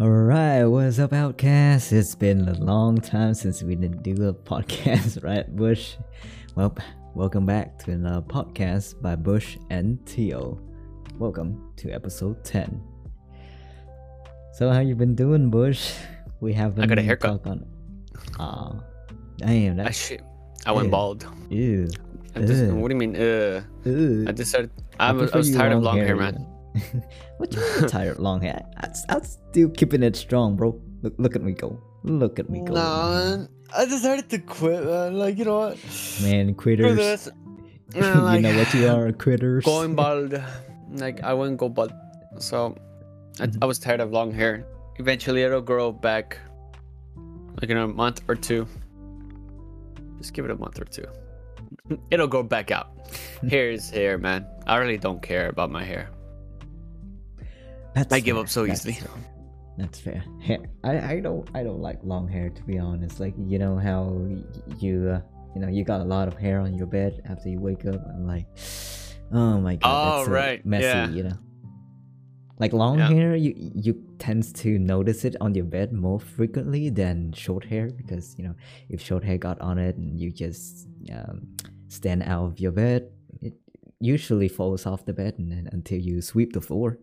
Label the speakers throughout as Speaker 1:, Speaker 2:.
Speaker 1: Alright, what's up, Outcast? It's been a long time since we didn't do a podcast, right, Bush? Well, welcome back to another podcast by Bush and Tio. Welcome to episode 10. So, how you been doing, Bush? We haven't
Speaker 2: I got a haircut.
Speaker 1: on. Aw, damn,
Speaker 2: I
Speaker 1: that.
Speaker 2: shit. I went bald.
Speaker 1: Ew.
Speaker 2: I just, what do you mean? Uh, I decided I
Speaker 1: I
Speaker 2: was, I was tired of long hair, man.
Speaker 1: man. what you mean tired of long hair? I, I'm still keeping it strong, bro. Look, look at me go. Look at me go.
Speaker 2: Nah, I decided to quit, man. Like you know what?
Speaker 1: Man, quitters.
Speaker 2: this.
Speaker 1: you
Speaker 2: Uh, like,
Speaker 1: know what you are, quitters.
Speaker 2: Going bald. Like I wouldn't go bald. So I,
Speaker 1: Mhm.
Speaker 2: I was tired of long hair. Eventually, it'll grow back. Like in a month or two. Just give it a month or two. It'll grow back out. Hair is hair, man. I really don't care about my hair.
Speaker 1: That's
Speaker 2: I give up so
Speaker 1: that's
Speaker 2: easily.
Speaker 1: fair, That's fair. Hair. I, I don't I don't like long hair to be honest. Like you know how you uh, you know you got a lot of hair on your bed after you wake up. I'm like, oh my god,
Speaker 2: Oh,
Speaker 1: that's so
Speaker 2: right,
Speaker 1: messy.
Speaker 2: yeah.
Speaker 1: You know. Like long
Speaker 2: Yeah.
Speaker 1: hair, you you tends to notice it on your bed more frequently than short hair because you know if short hair got on it and you just um, stand out of your bed, it usually falls off the bed and then until you sweep the floor.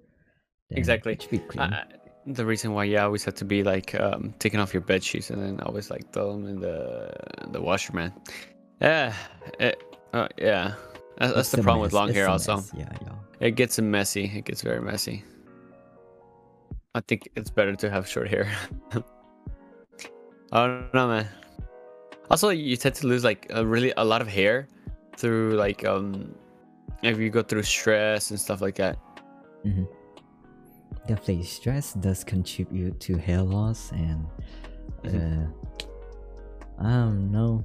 Speaker 1: Then
Speaker 2: Exactly.
Speaker 1: it be clean.
Speaker 2: Uh, the reason why you always have to be like um, taking off your bed sheets and then always like throw them in the the washer, man. Yeah, it, uh, yeah. That's, that's the problem with long
Speaker 1: it's
Speaker 2: hair. Also,
Speaker 1: mess, Yeah, yeah.
Speaker 2: it gets messy. It gets very messy. I think it's better to have short hair. I don't know, man. Also, you tend to lose like a really a lot of hair through like um if you go through stress and stuff like that.
Speaker 1: hmm Definitely, stress does contribute to hair loss, and uh, I don't know.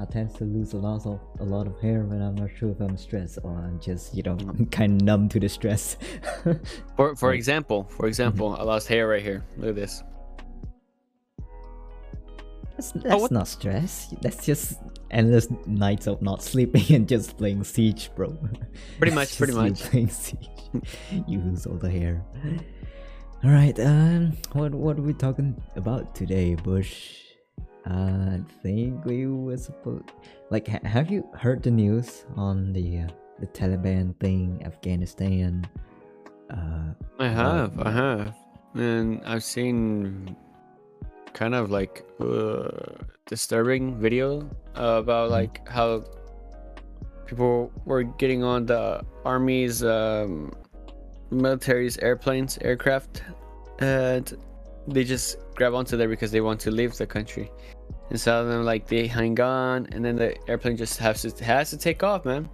Speaker 1: I tend to lose a lot of a lot of hair when I'm not sure if I'm stressed or I'm just you know kind of numb to the stress.
Speaker 2: For for example, for example, I lost hair right here. Look at this.
Speaker 1: that's that's
Speaker 2: what-
Speaker 1: not stress. That's just endless nights of not sleeping and just playing Siege, bro.
Speaker 2: Pretty much, pretty much.
Speaker 1: Playing Siege. you lose all the hair. All right. Um. What What are we talking about today, Bush? I think we were supposed. Like, ha- have you heard the news on the uh, the Taliban thing, Afghanistan? Uh.
Speaker 2: I have, I have, and I've seen kind of like uh, disturbing video about
Speaker 1: Mhm.
Speaker 2: like how people were getting on the army's um, military's airplanes, aircraft, and they just grab onto there because they want to leave the country. And some of them like they hang on, and then the airplane just has to has to take off, man.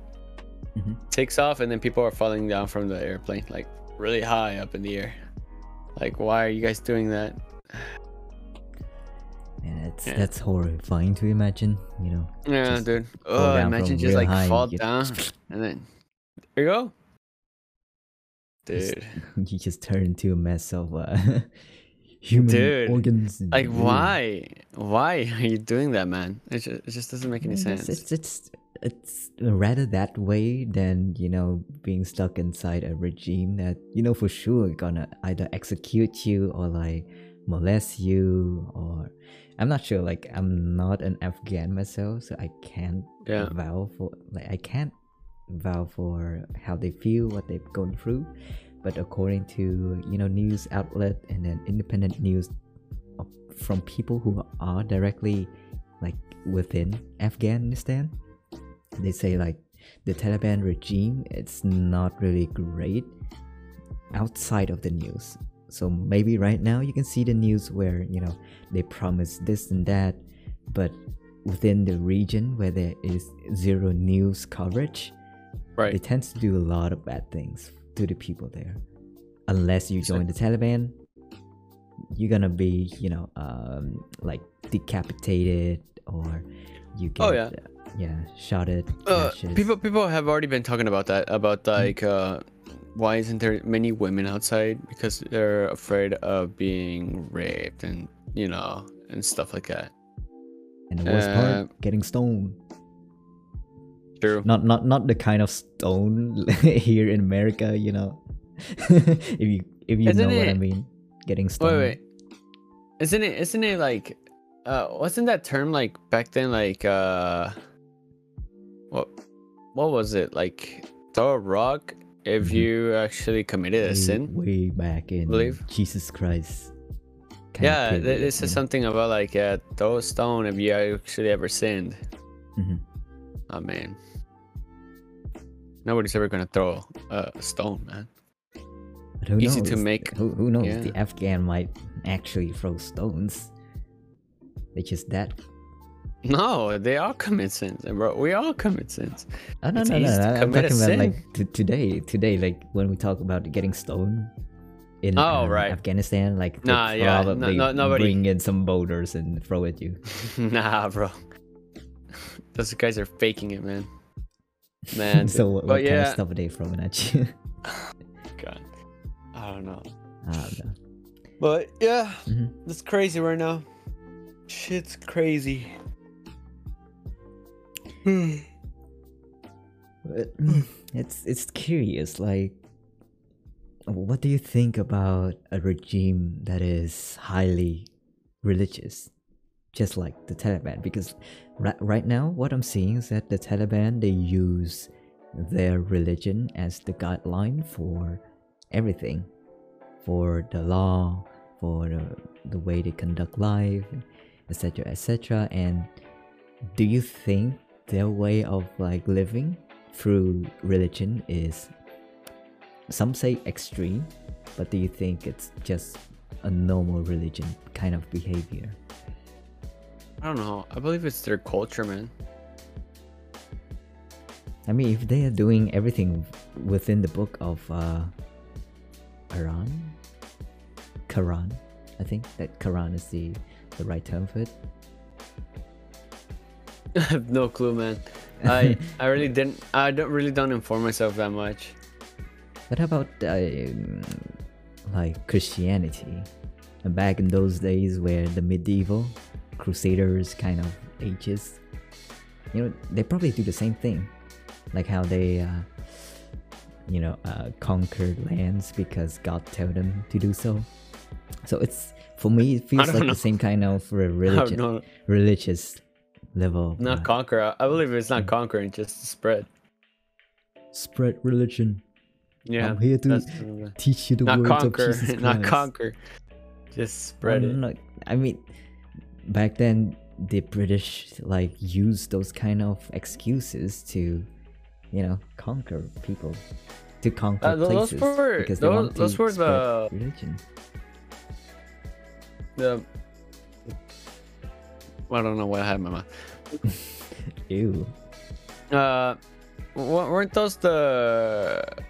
Speaker 1: Mhm.
Speaker 2: Takes off, and then people are falling down from the airplane, like really high up in the air. Like, why are you guys doing that?
Speaker 1: Yeah, it's
Speaker 2: Yeah.
Speaker 1: that's horrifying to imagine. You know.
Speaker 2: Yeah, dude. Oh, imagine just like
Speaker 1: high,
Speaker 2: fall down, and then there you go, dude.
Speaker 1: you just turn into a mess of uh, human
Speaker 2: Dude,
Speaker 1: organs.
Speaker 2: Like, why? Why are you doing that, man? It just, it just doesn't make any
Speaker 1: I
Speaker 2: sense.
Speaker 1: It's it's it's rather that way than you know being stuck inside a regime that you know for sure gonna either execute you or like molest you or I'm not sure. Like I'm not an Afghan myself, so I can't
Speaker 2: Yeah.
Speaker 1: vow for like I can't vow for how they feel, what they've gone through. But according to you know news outlet and then independent news from people who are directly like within Afghanistan, they say like the Taliban regime it's not really great outside of the news. So maybe right now you can see the news where you know they promise this and that, but within the region where there is zero news coverage, they
Speaker 2: right.
Speaker 1: tend to do a lot of bad things to the people there. Unless you join the Taliban, you're gonna be, you know, um, like decapitated or you get,
Speaker 2: Oh, yeah.
Speaker 1: uh, yeah, shot at.
Speaker 2: Uh, people, people have already been talking about that. About like, uh, why isn't there many women outside? Because they're afraid of being raped and you know and stuff like that.
Speaker 1: and the worst
Speaker 2: uh,
Speaker 1: part, getting stoned.
Speaker 2: True.
Speaker 1: Not, not, not the kind of stone here in America, you know. if you, if you
Speaker 2: Isn't
Speaker 1: know what I mean, getting stoned.
Speaker 2: Wait, wait. isn't it? Isn't it like? Uh, wasn't that term like back then? Like, uh, what? What was it like? Throw a rock if
Speaker 1: Mhm.
Speaker 2: you actually committed a sin.
Speaker 1: way back in
Speaker 2: believe?
Speaker 1: Jesus Christ.
Speaker 2: Yeah, th-
Speaker 1: period,
Speaker 2: it says
Speaker 1: you
Speaker 2: something about like yeah, throw a stone if you actually ever sinned.
Speaker 1: Mhm.
Speaker 2: Oh man, nobody's ever gonna throw a stone, man.
Speaker 1: But who
Speaker 2: Easy to make,
Speaker 1: Who, who knows?
Speaker 2: yeah.
Speaker 1: The Afghan might actually throw stones. They just that.
Speaker 2: No, they all commit sins, bro, we all commit sins.
Speaker 1: Oh no
Speaker 2: It's
Speaker 1: no no! no. I'm talking about like t- today. Today, like when we talk about getting stoned in
Speaker 2: Oh,
Speaker 1: uh,
Speaker 2: right.
Speaker 1: Afghanistan, like
Speaker 2: Nah, yeah, no-
Speaker 1: probably
Speaker 2: no- nobody-
Speaker 1: bring in some boulders and throw at you.
Speaker 2: nah, bro, those guys are faking it, man. Man,
Speaker 1: so what, what kind of stuff are they throwing at you?
Speaker 2: God, I don't know.
Speaker 1: I don't know.
Speaker 2: But yeah,
Speaker 1: Mhm.
Speaker 2: it's crazy right now. Shit's crazy.
Speaker 1: It's it's curious like what do you think about a regime that is highly religious just like the taliban because right, right now what i'm seeing is that the taliban they use their religion as the guideline for everything for the law for the, the way they conduct life etc etc and do you think their way of like living through religion is some say extreme but do you think it's just a normal religion kind of behavior
Speaker 2: I don't know. I believe it's their culture, man.
Speaker 1: i mean if they are doing everything within the book of uh quran quran i think that quran is the the right term for it
Speaker 2: I have no clue, man. I I really didn't. I don't really don't inform myself that much.
Speaker 1: What about um, like Christianity? Back in those days where the medieval crusaders kind of ages, you know, they probably do the same thing, like how they, uh, you know, uh, conquered lands because God told them to do so. So it's for me, it feels like
Speaker 2: know.
Speaker 1: the same kind of religion, religious level.
Speaker 2: Not
Speaker 1: uh,
Speaker 2: conquer. I- believe it's not conquering, just spread.
Speaker 1: spread religion.
Speaker 2: Yeah.
Speaker 1: I'm here to teach you the
Speaker 2: not
Speaker 1: words
Speaker 2: conquer.
Speaker 1: of Jesus
Speaker 2: Not
Speaker 1: Christ.
Speaker 2: conquer. Just spread it.
Speaker 1: I mean, back then the British like used those kind of excuses to, you know, conquer people, to conquer
Speaker 2: Uh, those
Speaker 1: places
Speaker 2: were-
Speaker 1: because they
Speaker 2: those-
Speaker 1: want to
Speaker 2: those were the-
Speaker 1: religion.
Speaker 2: The. I don't know what I had in my mouth.
Speaker 1: Ew.
Speaker 2: Uh, weren't those the?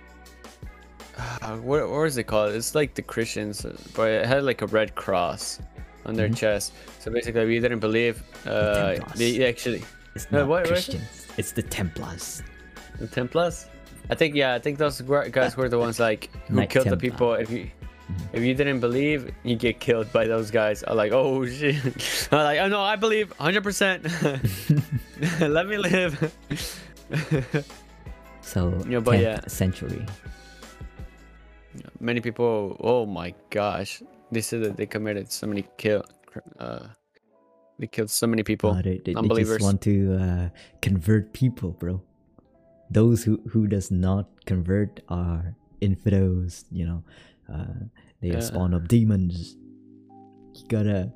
Speaker 2: Uh, what was it called? It's like the Christians, but it had like a red cross on their
Speaker 1: Mhm.
Speaker 2: chest. So basically, we didn't believe, uh,
Speaker 1: Templars.
Speaker 2: they actually
Speaker 1: It's
Speaker 2: Uh,
Speaker 1: not
Speaker 2: what- what?
Speaker 1: Christians. It's the Templars.
Speaker 2: the Templars. I think yeah, I think those guys were the ones like who killed the people. If you
Speaker 1: Mhm.
Speaker 2: if you didn't believe, you get killed by those guys. I'm like, oh shit. I'm like, oh no, I believe 100. percent Let me live.
Speaker 1: So
Speaker 2: Yeah, but
Speaker 1: 10th
Speaker 2: yeah.
Speaker 1: century.
Speaker 2: Many people. Oh my gosh, they said that they committed so many kill. Uh, they killed so many people.
Speaker 1: Uh, they, they, they just want to uh, convert people, bro. Those who who does not convert are infidels. You know, uh, they
Speaker 2: Yeah.
Speaker 1: spawn up demons. You gotta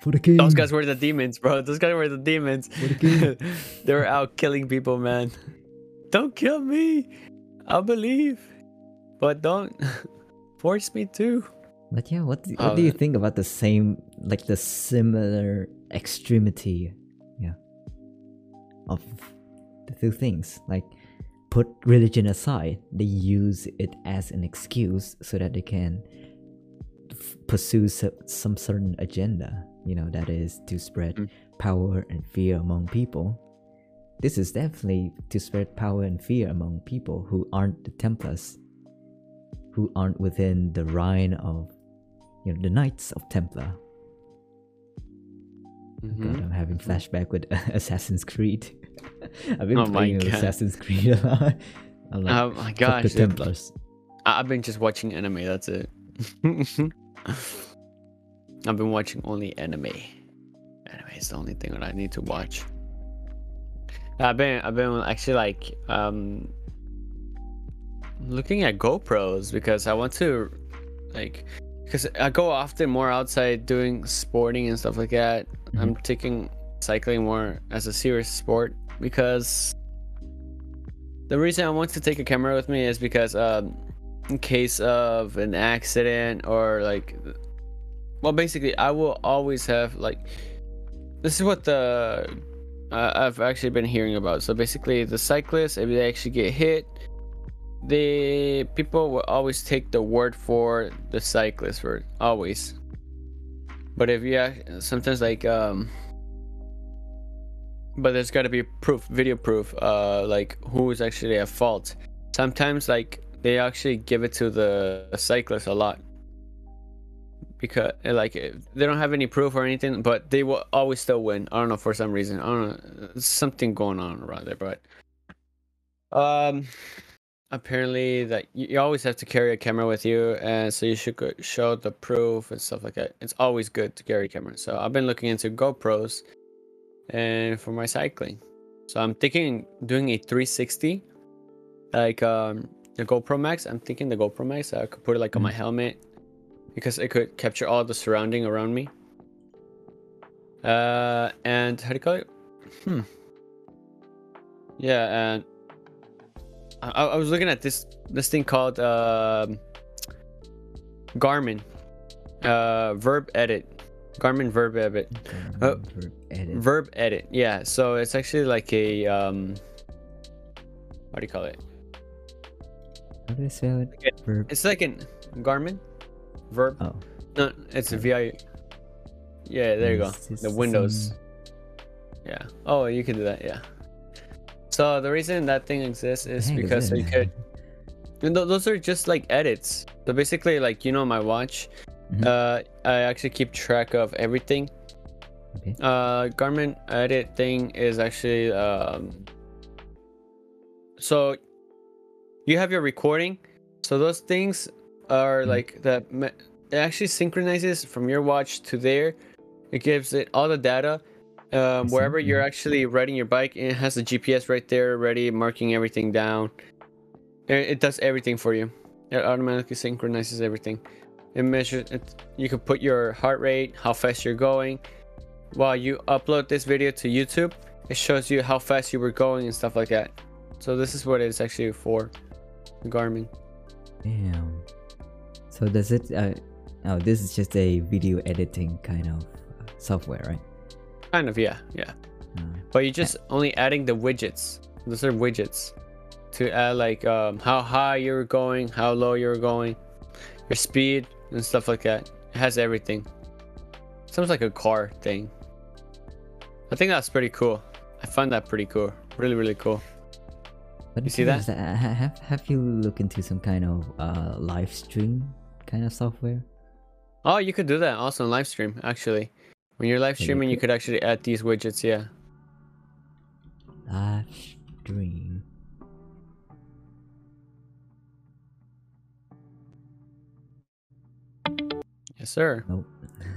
Speaker 1: for the king.
Speaker 2: Those guys were the demons, bro. Those guys were the demons.
Speaker 1: The
Speaker 2: they were out killing people, man. Don't kill me. I believe, but don't force me to.
Speaker 1: But yeah, what do, what do
Speaker 2: Uh,
Speaker 1: you think about the same, like the similar extremity, yeah, of the two things? Like, put religion aside, they use it as an excuse so that they can f- pursue so- some certain agenda. You know, that is to spread
Speaker 2: Mm.
Speaker 1: power and fear among people. This is definitely to spread power and fear among people who aren't the Templars, who aren't within the line of you know the Knights of Templar. God,
Speaker 2: Mhm.
Speaker 1: I'm having flashback with Assassin's Creed. I've been
Speaker 2: Oh
Speaker 1: playing Assassin's Creed a lot. I'm like,
Speaker 2: Oh my gosh,
Speaker 1: the. Templars.
Speaker 2: I've been just watching anime. That's it. I've been watching only anime. Anime is the only thing that I need to watch. I've been I've been actually like um looking at GoPros because I want to like because I go often more outside doing sporting and stuff like that. I'm taking cycling more as a serious sport because the reason I want to take a camera with me is because um in case of an accident or like well basically I will always have like this is what the uh, I've actually been hearing about. So basically the cyclists if they actually get hit the people will always take the word for the cyclist for always. But if you act- sometimes like um but there's got to be proof video proof uh like who is actually at fault. Sometimes like they actually give it to the cyclist a lot. Because like they don't have any proof or anything but they will always still win. I don't know for some reason. I don't know something going on around there but um apparently that you, you always have to carry a camera with you and so you should go, show the proof and stuff like that. It's always good to carry a camera. So i've been looking into gopros and for my cycling. So i'm thinking doing a 360 like um the gopro max. I'm thinking the gopro max i could put it like on my helmet because it could capture all the surrounding around me. Uh and how do you call it? Hmm. Yeah and I, I was looking at this this thing called um Garmin. Uh VIRB edit. Garmin VIRB edit. Uh,
Speaker 1: VIRB edit.
Speaker 2: VIRB edit yeah. So it's actually like a um what do you call it?
Speaker 1: How do I spell it?
Speaker 2: Okay.
Speaker 1: VIRB.
Speaker 2: it's like an Garmin VIRB.
Speaker 1: Oh.
Speaker 2: no it's a vi yeah there you go. The windows. Yeah. Oh you can do that yeah so the reason that thing exists is
Speaker 1: is
Speaker 2: because you could And tho- those are just like edits. So basically, like you know, my watch,
Speaker 1: Mhm.
Speaker 2: uh, I actually keep track of everything.
Speaker 1: Okay.
Speaker 2: Uh, Garmin edit thing is actually um. So, you have your recording. So those things are
Speaker 1: Mhm.
Speaker 2: like that. It actually synchronizes from your watch to there. It gives it all the data. Um, wherever you're actually riding your bike, it has the GPS right there, ready, marking everything down. It, does everything for you. It automatically synchronizes everything. It measures. It, you can put your heart rate, how fast you're going. While you upload this video to YouTube, it shows you how fast you were going and stuff like that. So this is what it's actually for, Garmin.
Speaker 1: Damn. So does it? Uh, oh, this is just a video editing kind of uh, software, right?
Speaker 2: Kind of, yeah, yeah.
Speaker 1: Uh,
Speaker 2: But you're just only adding the widgets. Those are widgets to add like um, how high you're going, how low you're going, your speed and stuff like that. It has everything. Sounds like a car thing. I think that's pretty cool. I find that pretty cool. Really, really cool.
Speaker 1: but
Speaker 2: You see
Speaker 1: curious, uh, ha- Have Have you looked into some kind of uh live stream kind of software?
Speaker 2: Oh, you could do that also live stream actually. When you're live streaming, you
Speaker 1: could.
Speaker 2: actually add these widgets. Yeah.
Speaker 1: Live stream.
Speaker 2: Yes, sir.
Speaker 1: Nope.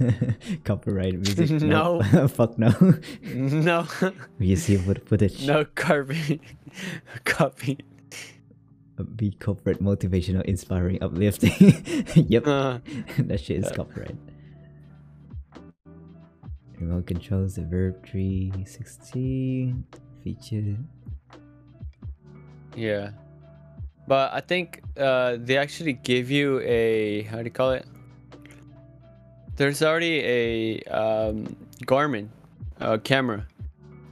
Speaker 1: Copyright music.
Speaker 2: No.
Speaker 1: Nope. Fuck no.
Speaker 2: no,
Speaker 1: you see what footage?
Speaker 2: no copy. copy.
Speaker 1: Be corporate, motivational, inspiring, uplifting. yep.
Speaker 2: Uh,
Speaker 1: that shit is
Speaker 2: Uh.
Speaker 1: copyright. Remote controls the VIRB 360 feature.
Speaker 2: Yeah. But I think uh, they actually give you a how do you call it? There's already a um, Garmin uh, camera,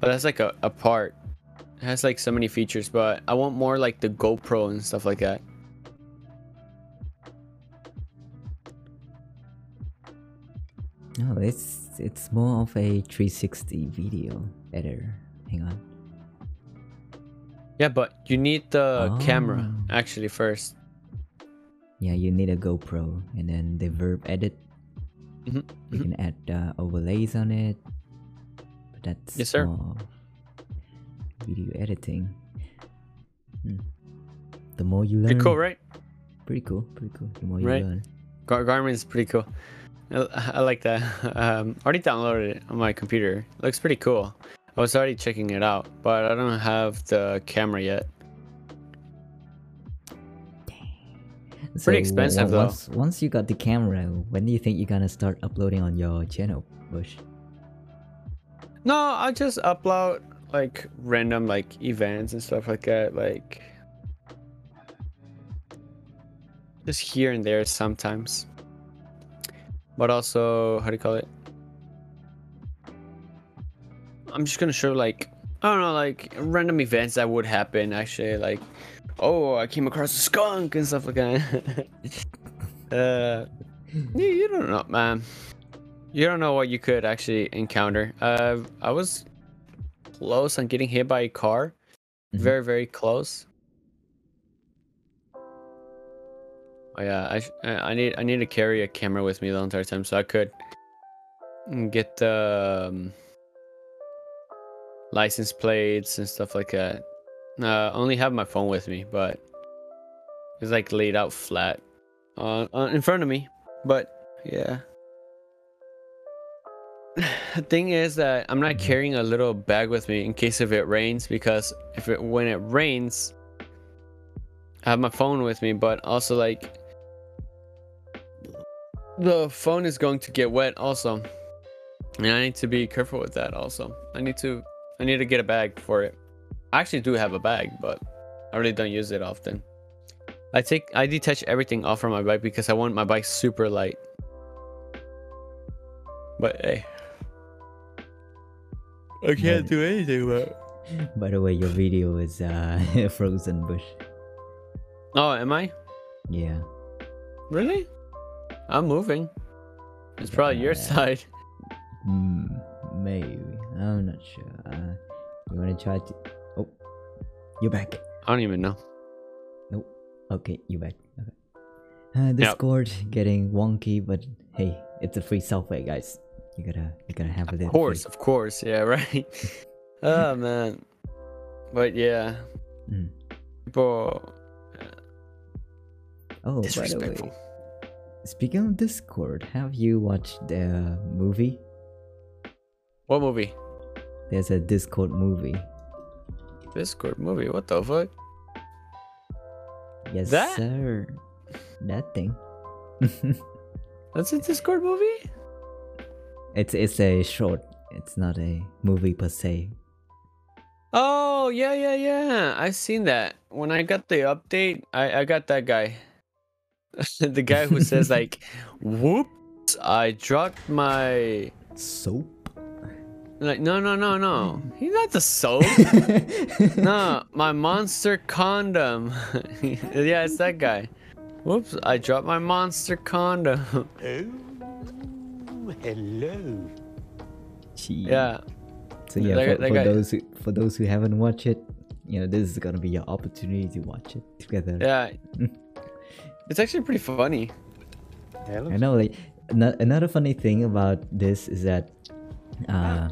Speaker 2: but that's like a, a part. It has like so many features, but I want more like the GoPro and stuff like that.
Speaker 1: No, it's it's more of a 360 video editor. Hang on.
Speaker 2: Yeah, but you need the camera
Speaker 1: Oh.
Speaker 2: actually first.
Speaker 1: Yeah, you need a GoPro and then the VIRB edit.
Speaker 2: Mhm,
Speaker 1: You
Speaker 2: mhm.
Speaker 1: can add uh, overlays on it. But that's
Speaker 2: Yes, sir.
Speaker 1: more video editing. Hmm. The more you learn,
Speaker 2: Pretty cool, right?
Speaker 1: Pretty cool, pretty cool. The more you
Speaker 2: Right.
Speaker 1: learn.
Speaker 2: Gar- Garmin is pretty cool. I, I like that. Um, already downloaded it on my computer. Looks pretty cool. I was already checking it out, but I don't have the camera yet. Pretty expensive, though.
Speaker 1: Once, once you got the camera, when do you think you're gonna start uploading on your channel, Bush?
Speaker 2: No, I just upload like random like events and stuff like that. Like just here and there sometimes. But also, how do you call it? I'm just gonna show like I don't know, like random events that would happen. Actually, like oh, I came across a skunk and stuff like that. uh, you, you don't know, man. You don't know what you could actually encounter. Uh, I was close on getting hit by a car.
Speaker 1: Mhm.
Speaker 2: Very, very close. Oh yeah, I, I need I need to carry a camera with me the entire time so I could get the um, license plates and stuff like that. Uh, only have my phone with me, but it's like laid out flat on, on in front of me. But yeah. The thing is that I'm not carrying a little bag with me in case if it rains because if it when it rains, I have my phone with me, but also like the phone is going to get wet also, and I need to be careful with that also. I need to I need to get a bag for it. I actually do have a bag, but I really don't use it often. I take I detach everything off from my bike because I want my bike super light. But hey, I
Speaker 1: can't
Speaker 2: do anything about. It.
Speaker 1: By the way, your video is uh frozen, Bush.
Speaker 2: Oh, am I
Speaker 1: Yeah.
Speaker 2: really? I'm moving. It's probably your side.
Speaker 1: Hmm. Maybe. I'm not sure. Uh, you wanna try to? Oh, you're back.
Speaker 2: I don't even know.
Speaker 1: Nope. Okay, you're back. Okay. Uh, Discord getting wonky, but hey, it's a free software, guys. You gotta, you gotta have it.
Speaker 2: Of course, of course, yeah, right. oh man, but yeah,
Speaker 1: Mm.
Speaker 2: people
Speaker 1: Oh, by the way, speaking of Discord, have you watched the movie?
Speaker 2: What movie?
Speaker 1: There's a Discord movie.
Speaker 2: Discord movie. What the fuck?
Speaker 1: Yes,
Speaker 2: That?
Speaker 1: sir. That thing.
Speaker 2: That's a Discord movie?
Speaker 1: it's it's a short. It's not a movie per se.
Speaker 2: Oh yeah, yeah, yeah. I've seen that. When I got the update, I I got that guy. the guy who says like, "Whoops, I dropped my."
Speaker 1: Soap.
Speaker 2: Like no, no, no, no. He's not the soap. no, my monster condom. yeah, it's that guy. Whoops, I dropped my monster condom.
Speaker 3: Oh, hello.
Speaker 1: Gee.
Speaker 2: yeah.
Speaker 1: So yeah,
Speaker 2: That
Speaker 1: for,
Speaker 2: that
Speaker 1: for those who, for those who haven't watched it, you know this is gonna be your opportunity to watch it together.
Speaker 2: Yeah. It's actually pretty funny.
Speaker 3: Hello.
Speaker 1: I know. Like another funny thing about this is that uh,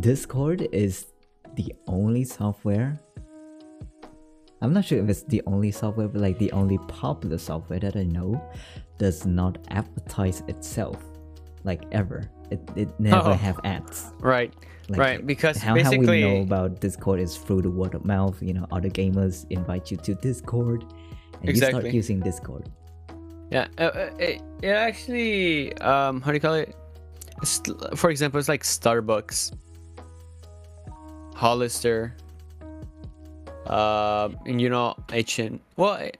Speaker 1: Discord is the only software. I'm not sure if it's the only software, but like the only popular software that I know does not advertise itself, like ever. It it never
Speaker 2: Oh.
Speaker 1: have ads.
Speaker 2: Right.
Speaker 1: Like,
Speaker 2: right. Because
Speaker 1: how, how
Speaker 2: basically
Speaker 1: we know about Discord is through the word of mouth. You know, other gamers invite you to Discord, and you start
Speaker 2: Exactly.
Speaker 1: using Discord.
Speaker 2: Yeah, uh, uh, it, it actually, um, how do you call it? It's, for example, it's like Starbucks, Hollister, uh, and you know, H&M. Well,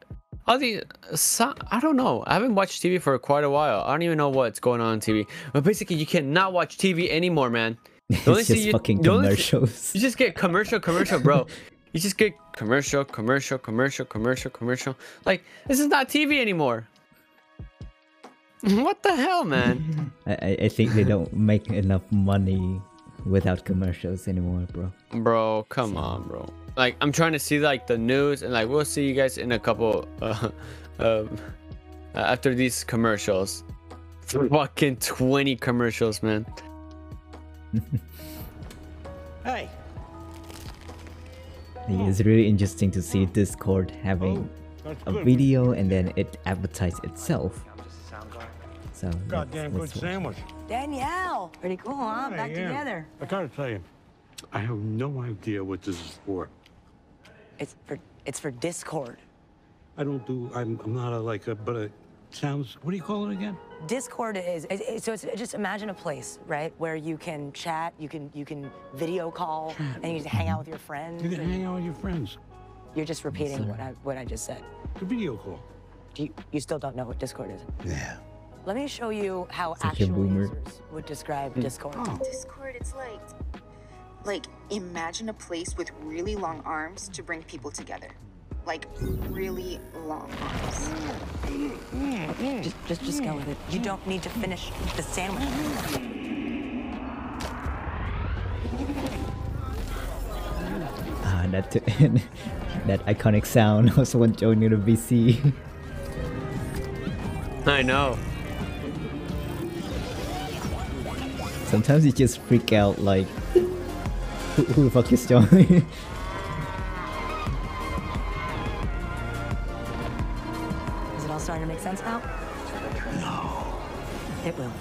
Speaker 2: all the, so, I don't know. I haven't watched TV for quite a while. I don't even know what's going on on TV. But basically, you cannot watch TV anymore, man. The
Speaker 1: it's just
Speaker 2: you-
Speaker 1: fucking commercials.
Speaker 2: You just get commercial, commercial, bro. you just get commercial, commercial, commercial, commercial, commercial. Like this is not TV anymore. What the hell, man?
Speaker 1: I, I I think they don't make enough money without commercials anymore, bro.
Speaker 2: bro, come on, bro. Like I'm trying to see like the news, and like we'll see you guys in a couple. Uh, um, uh, after these commercials, fucking twenty commercials, man.
Speaker 3: Hey.
Speaker 1: It's oh. really interesting to see Discord having
Speaker 3: oh,
Speaker 1: a video and then it advertise itself. So let's-
Speaker 3: Goddamn good
Speaker 1: let's watch.
Speaker 3: sandwich.
Speaker 4: Danielle, pretty cool, huh? Back
Speaker 3: yeah.
Speaker 4: together.
Speaker 3: I gotta tell you, I have no idea what this is for.
Speaker 4: It's for it's for Discord.
Speaker 3: I don't do. I'm. I'm not a like a. But it sounds. What do you call it again?
Speaker 4: Discord is it- it- so it's just imagine a place, right, where you can chat, you can you can video call, and you can hang out with your friends.
Speaker 3: You can hang out with your friends.
Speaker 4: You're just repeating what I what I just said.
Speaker 3: The video call.
Speaker 4: Do you, you still don't know what Discord is?
Speaker 3: Yeah.
Speaker 4: Let me show you how
Speaker 1: Such
Speaker 4: actual
Speaker 1: boomer.
Speaker 4: users would describe Discord.
Speaker 3: Oh.
Speaker 5: Discord, it's like, like imagine a place with really long arms to bring people together, like really long arms.
Speaker 4: Just, just just go with it. You don't need to finish the sandwich.
Speaker 1: Ah, that that iconic sound of someone joining the VC.
Speaker 2: I know.
Speaker 1: Sometimes you just freak out like, who, who the fuck is joining?
Speaker 4: starting to make sense now? No. It will.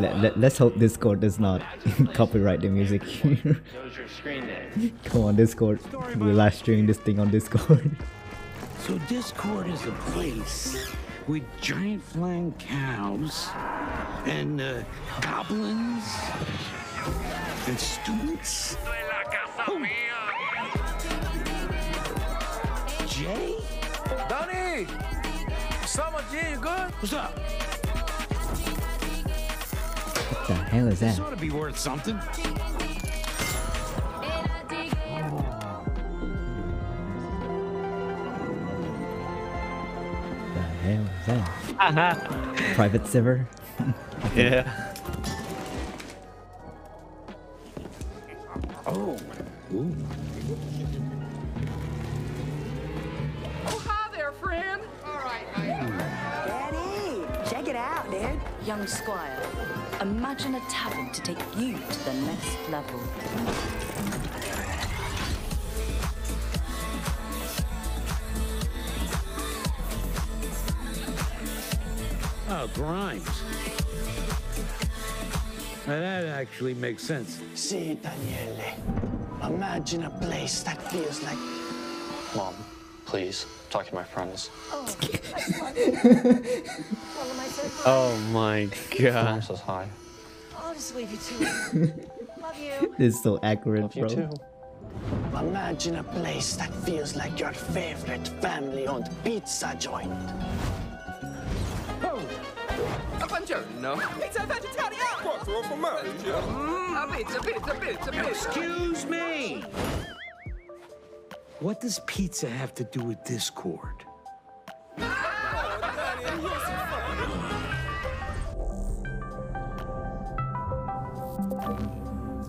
Speaker 1: let, let, let's hope Discord does not copyright the music here.
Speaker 6: Shows your screen name.
Speaker 1: Come on, Discord. We're live streaming this thing on Discord.
Speaker 3: So Discord is a place with giant flying cows and uh, goblins and students. Oh.
Speaker 7: Summer G, you good?
Speaker 3: What's up?
Speaker 1: What the hell is
Speaker 3: This
Speaker 1: that?
Speaker 3: ought to be worth something.
Speaker 1: The hell is that? Uh-huh. Private server?
Speaker 2: Yeah.
Speaker 8: Young Squire, imagine a tavern to take you to the next level.
Speaker 3: Oh, Grimes. Now that actually makes sense.
Speaker 9: See, Daniele, imagine a place that feels like
Speaker 6: Mom, please, talk to my friends.
Speaker 2: Oh my god.
Speaker 6: Says hi.
Speaker 8: I'll just leave you to it. Love you.
Speaker 1: This is so accurate,
Speaker 6: Love you
Speaker 1: bro.
Speaker 6: too.
Speaker 9: Imagine a place that feels like your favorite family-owned pizza joint.
Speaker 7: Buongiorno. Pizza vegetariana. Quattro formaggio. Mm, pizza, pizza, pizza, pizza.
Speaker 3: Excuse me! What does pizza have to do with Discord?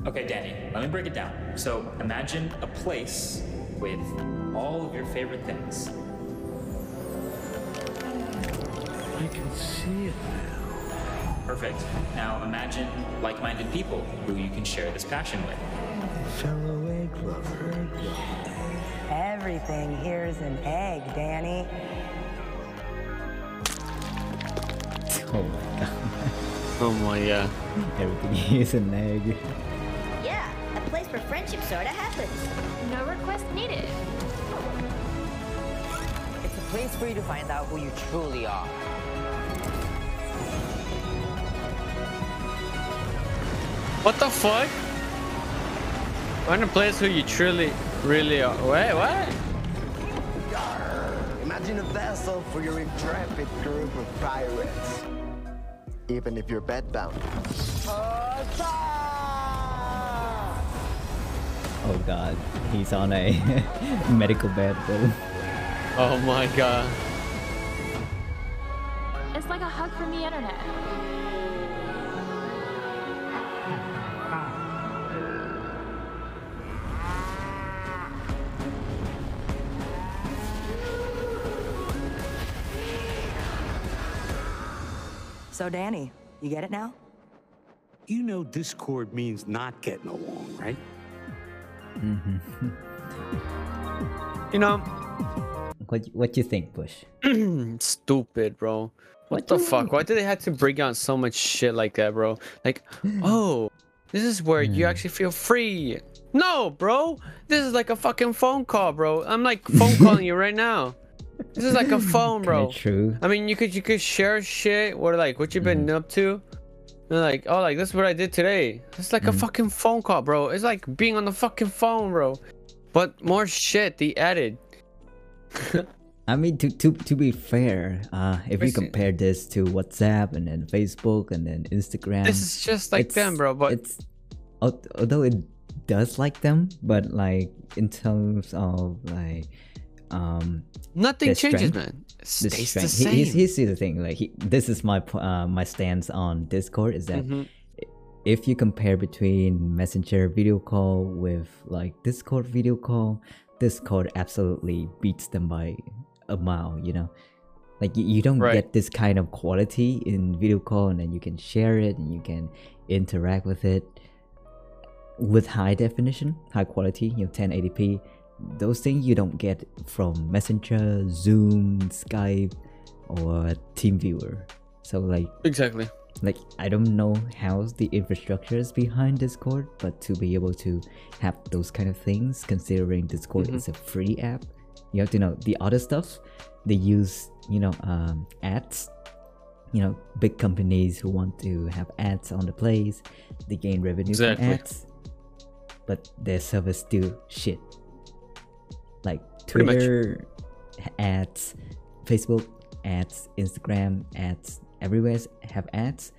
Speaker 10: Okay, Danny, let me break it down. So imagine a place with all of your favorite things.
Speaker 3: I can see it now.
Speaker 10: Perfect. Now imagine like minded people who you can share this passion with.
Speaker 3: Fellow egg lover.
Speaker 4: Everything here's an egg, Danny.
Speaker 1: Oh my god.
Speaker 2: Oh my god.
Speaker 1: Everything is an egg.
Speaker 11: Yeah, a place where friendship sorta happens.
Speaker 12: No request needed.
Speaker 4: It's a place for you to find out who you truly are.
Speaker 2: What the fuck? Find a place who you truly, really are. Wait, what?
Speaker 9: Imagine a vessel for your intrepid group of pirates. Even if you're bedbound.
Speaker 1: Oh god. He's on a medical bed, bro.
Speaker 2: Oh my god.
Speaker 12: It's like a hug from the internet.
Speaker 4: So, Danny, you get it now?
Speaker 3: You know Discord means not getting along, right? Mm-hmm.
Speaker 2: You know,
Speaker 1: What what you think, Bush?
Speaker 2: stupid, bro. What the fuck? Why do they have to bring out so much shit like that, bro? Like, oh, this is where you hmm. actually feel free. No, bro. This is like a fucking phone call, bro. I'm like phone calling you right now. This is like a phone, bro.
Speaker 1: Kinda true.
Speaker 2: I mean, you could you could share shit. What like what you been hmm. up to? And like, oh, like this is what I did today. It's like a fucking phone call, bro. It's like being on the fucking phone, bro. But more shit they added.
Speaker 1: I mean, to to to be fair, uh, if you compare this to WhatsApp and then Facebook and then Instagram,
Speaker 2: This is just like them, bro. But
Speaker 1: it's although it does like them, but like in terms of like um
Speaker 2: nothing changes,
Speaker 1: strength,
Speaker 2: man. It stays the same.
Speaker 1: he- Here's, here's the thing, like he, this is my uh, my stance on Discord is that
Speaker 2: Mhm.
Speaker 1: if you compare between Messenger video call with like Discord video call, Discord absolutely beats them by a mile. You know, like you, you don't
Speaker 2: Right.
Speaker 1: get this kind of quality in video call, and then you can share it and you can interact with it with high definition, high quality, you know, 1080p. Those things you don't get from Messenger, Zoom, Skype, or TeamViewer. So like
Speaker 2: Exactly.
Speaker 1: like I don't know how the infrastructure is behind Discord, but to be able to have those kind of things, considering Discord
Speaker 2: Mhm.
Speaker 1: is a free app, you have to know the other stuff. They use you know um, ads. You know, big companies who want to have ads on the place, they gain revenue
Speaker 2: Exactly.
Speaker 1: from ads, but their service still shit. Like Twitter ads, Facebook ads, Instagram ads, everywhere have ads.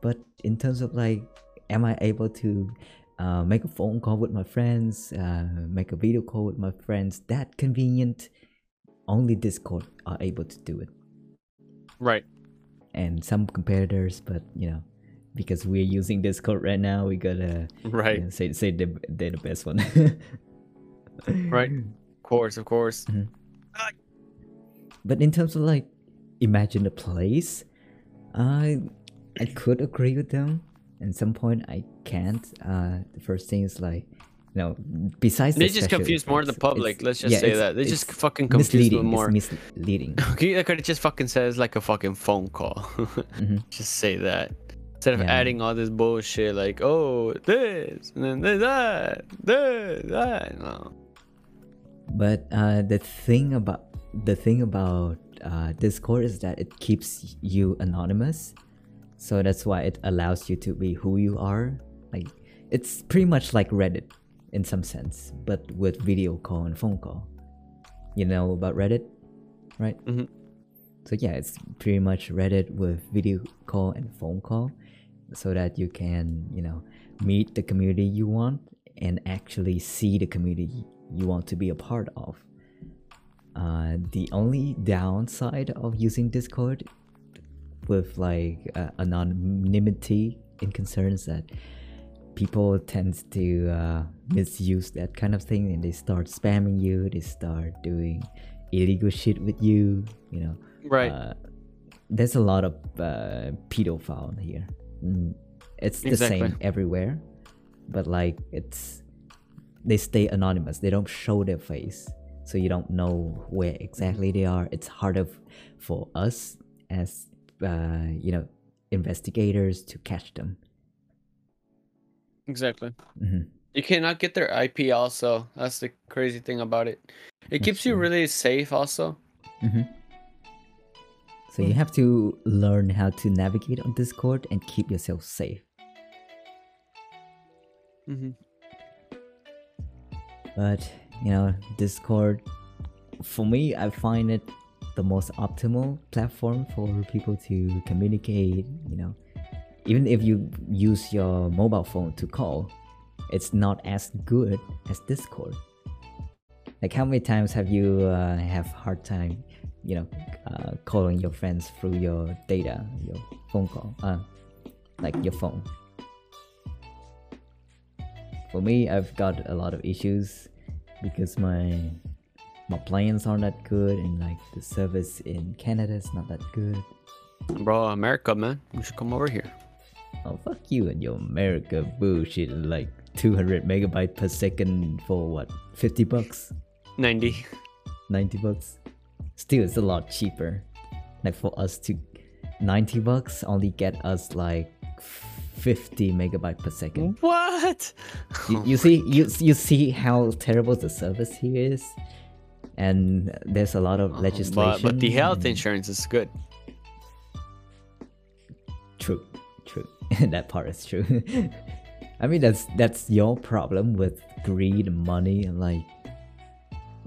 Speaker 1: But in terms of like, am I able to uh, make a phone call with my friends, uh, make a video call with my friends? That convenient. Only Discord are able to do it,
Speaker 2: Right.
Speaker 1: and some competitors. But you know, because we're using Discord right now, we gotta
Speaker 2: Right.
Speaker 1: you know, say say they they're the best one.
Speaker 2: Right. Of course, of course.
Speaker 1: But in terms of like imagine the place, I I could agree with them. At some point, I can't. Uh, the first thing is like, you know, besides
Speaker 2: They
Speaker 1: the
Speaker 2: just confuse more of the public. Let's just
Speaker 1: yeah,
Speaker 2: say that. They just fucking confuse them more.
Speaker 1: It's misleading.
Speaker 2: Okay, like it just fucking says like a fucking phone call. Just say that. Instead of
Speaker 1: Mm-hmm. Yeah.
Speaker 2: adding all this bullshit like, oh, this, and then this, that, this, that. No.
Speaker 1: But uh, the thing about the thing about uh, Discord is that it keeps you anonymous, so that's why it allows you to be who you are. Like it's pretty much like Reddit in some sense, but with video call and phone call. You know about Reddit, right?
Speaker 2: Mhm.
Speaker 1: So yeah, it's pretty much Reddit with video call and phone call, so that you can you know meet the community you want and actually see the community you want to be a part of. Uh, the only downside of using Discord with like uh, anonymity in concerns that people tend to uh, misuse that kind of thing and they start spamming you they start doing illegal shit with you you know
Speaker 2: Right.
Speaker 1: uh, there's a lot of uh, pedophile here Mm, it's the
Speaker 2: Exactly.
Speaker 1: same everywhere but like it's they stay anonymous they don't show their face so you don't know where exactly they are it's harder for us as uh, you know investigators to catch them
Speaker 2: Exactly.
Speaker 1: Mhm.
Speaker 2: You cannot get their IP also. That's the crazy thing about it. It
Speaker 1: That's
Speaker 2: keeps you really safe also.
Speaker 1: Mhm. so you have to learn how to navigate on discord and keep yourself safe
Speaker 2: Mm-hmm.
Speaker 1: But you know discord for me i find it the most optimal platform for people to communicate you know. Even if you use your mobile phone to call it's not as good as discord. Like how many times have you uh, have hard time you know uh, calling your friends through your data your phone call uh, like your phone for me i've got a lot of issues because my my plans aren't that good and like the service in canada is not that good
Speaker 2: Bro, America, man. You should come over here.
Speaker 1: oh fuck you and your america bullshit like 200 megabyte per second for what 50 bucks
Speaker 2: 90.
Speaker 1: 90 bucks still it's a lot cheaper like for us to 90 bucks only get us like 50 megabyte per second.
Speaker 2: What?
Speaker 1: You, you see you you see how terrible the service here is? And there's a lot of legislation.
Speaker 2: But, but the health
Speaker 1: and-
Speaker 2: insurance is good.
Speaker 1: True, true. that part is true. I mean, that's that's your problem with greed, and money, and like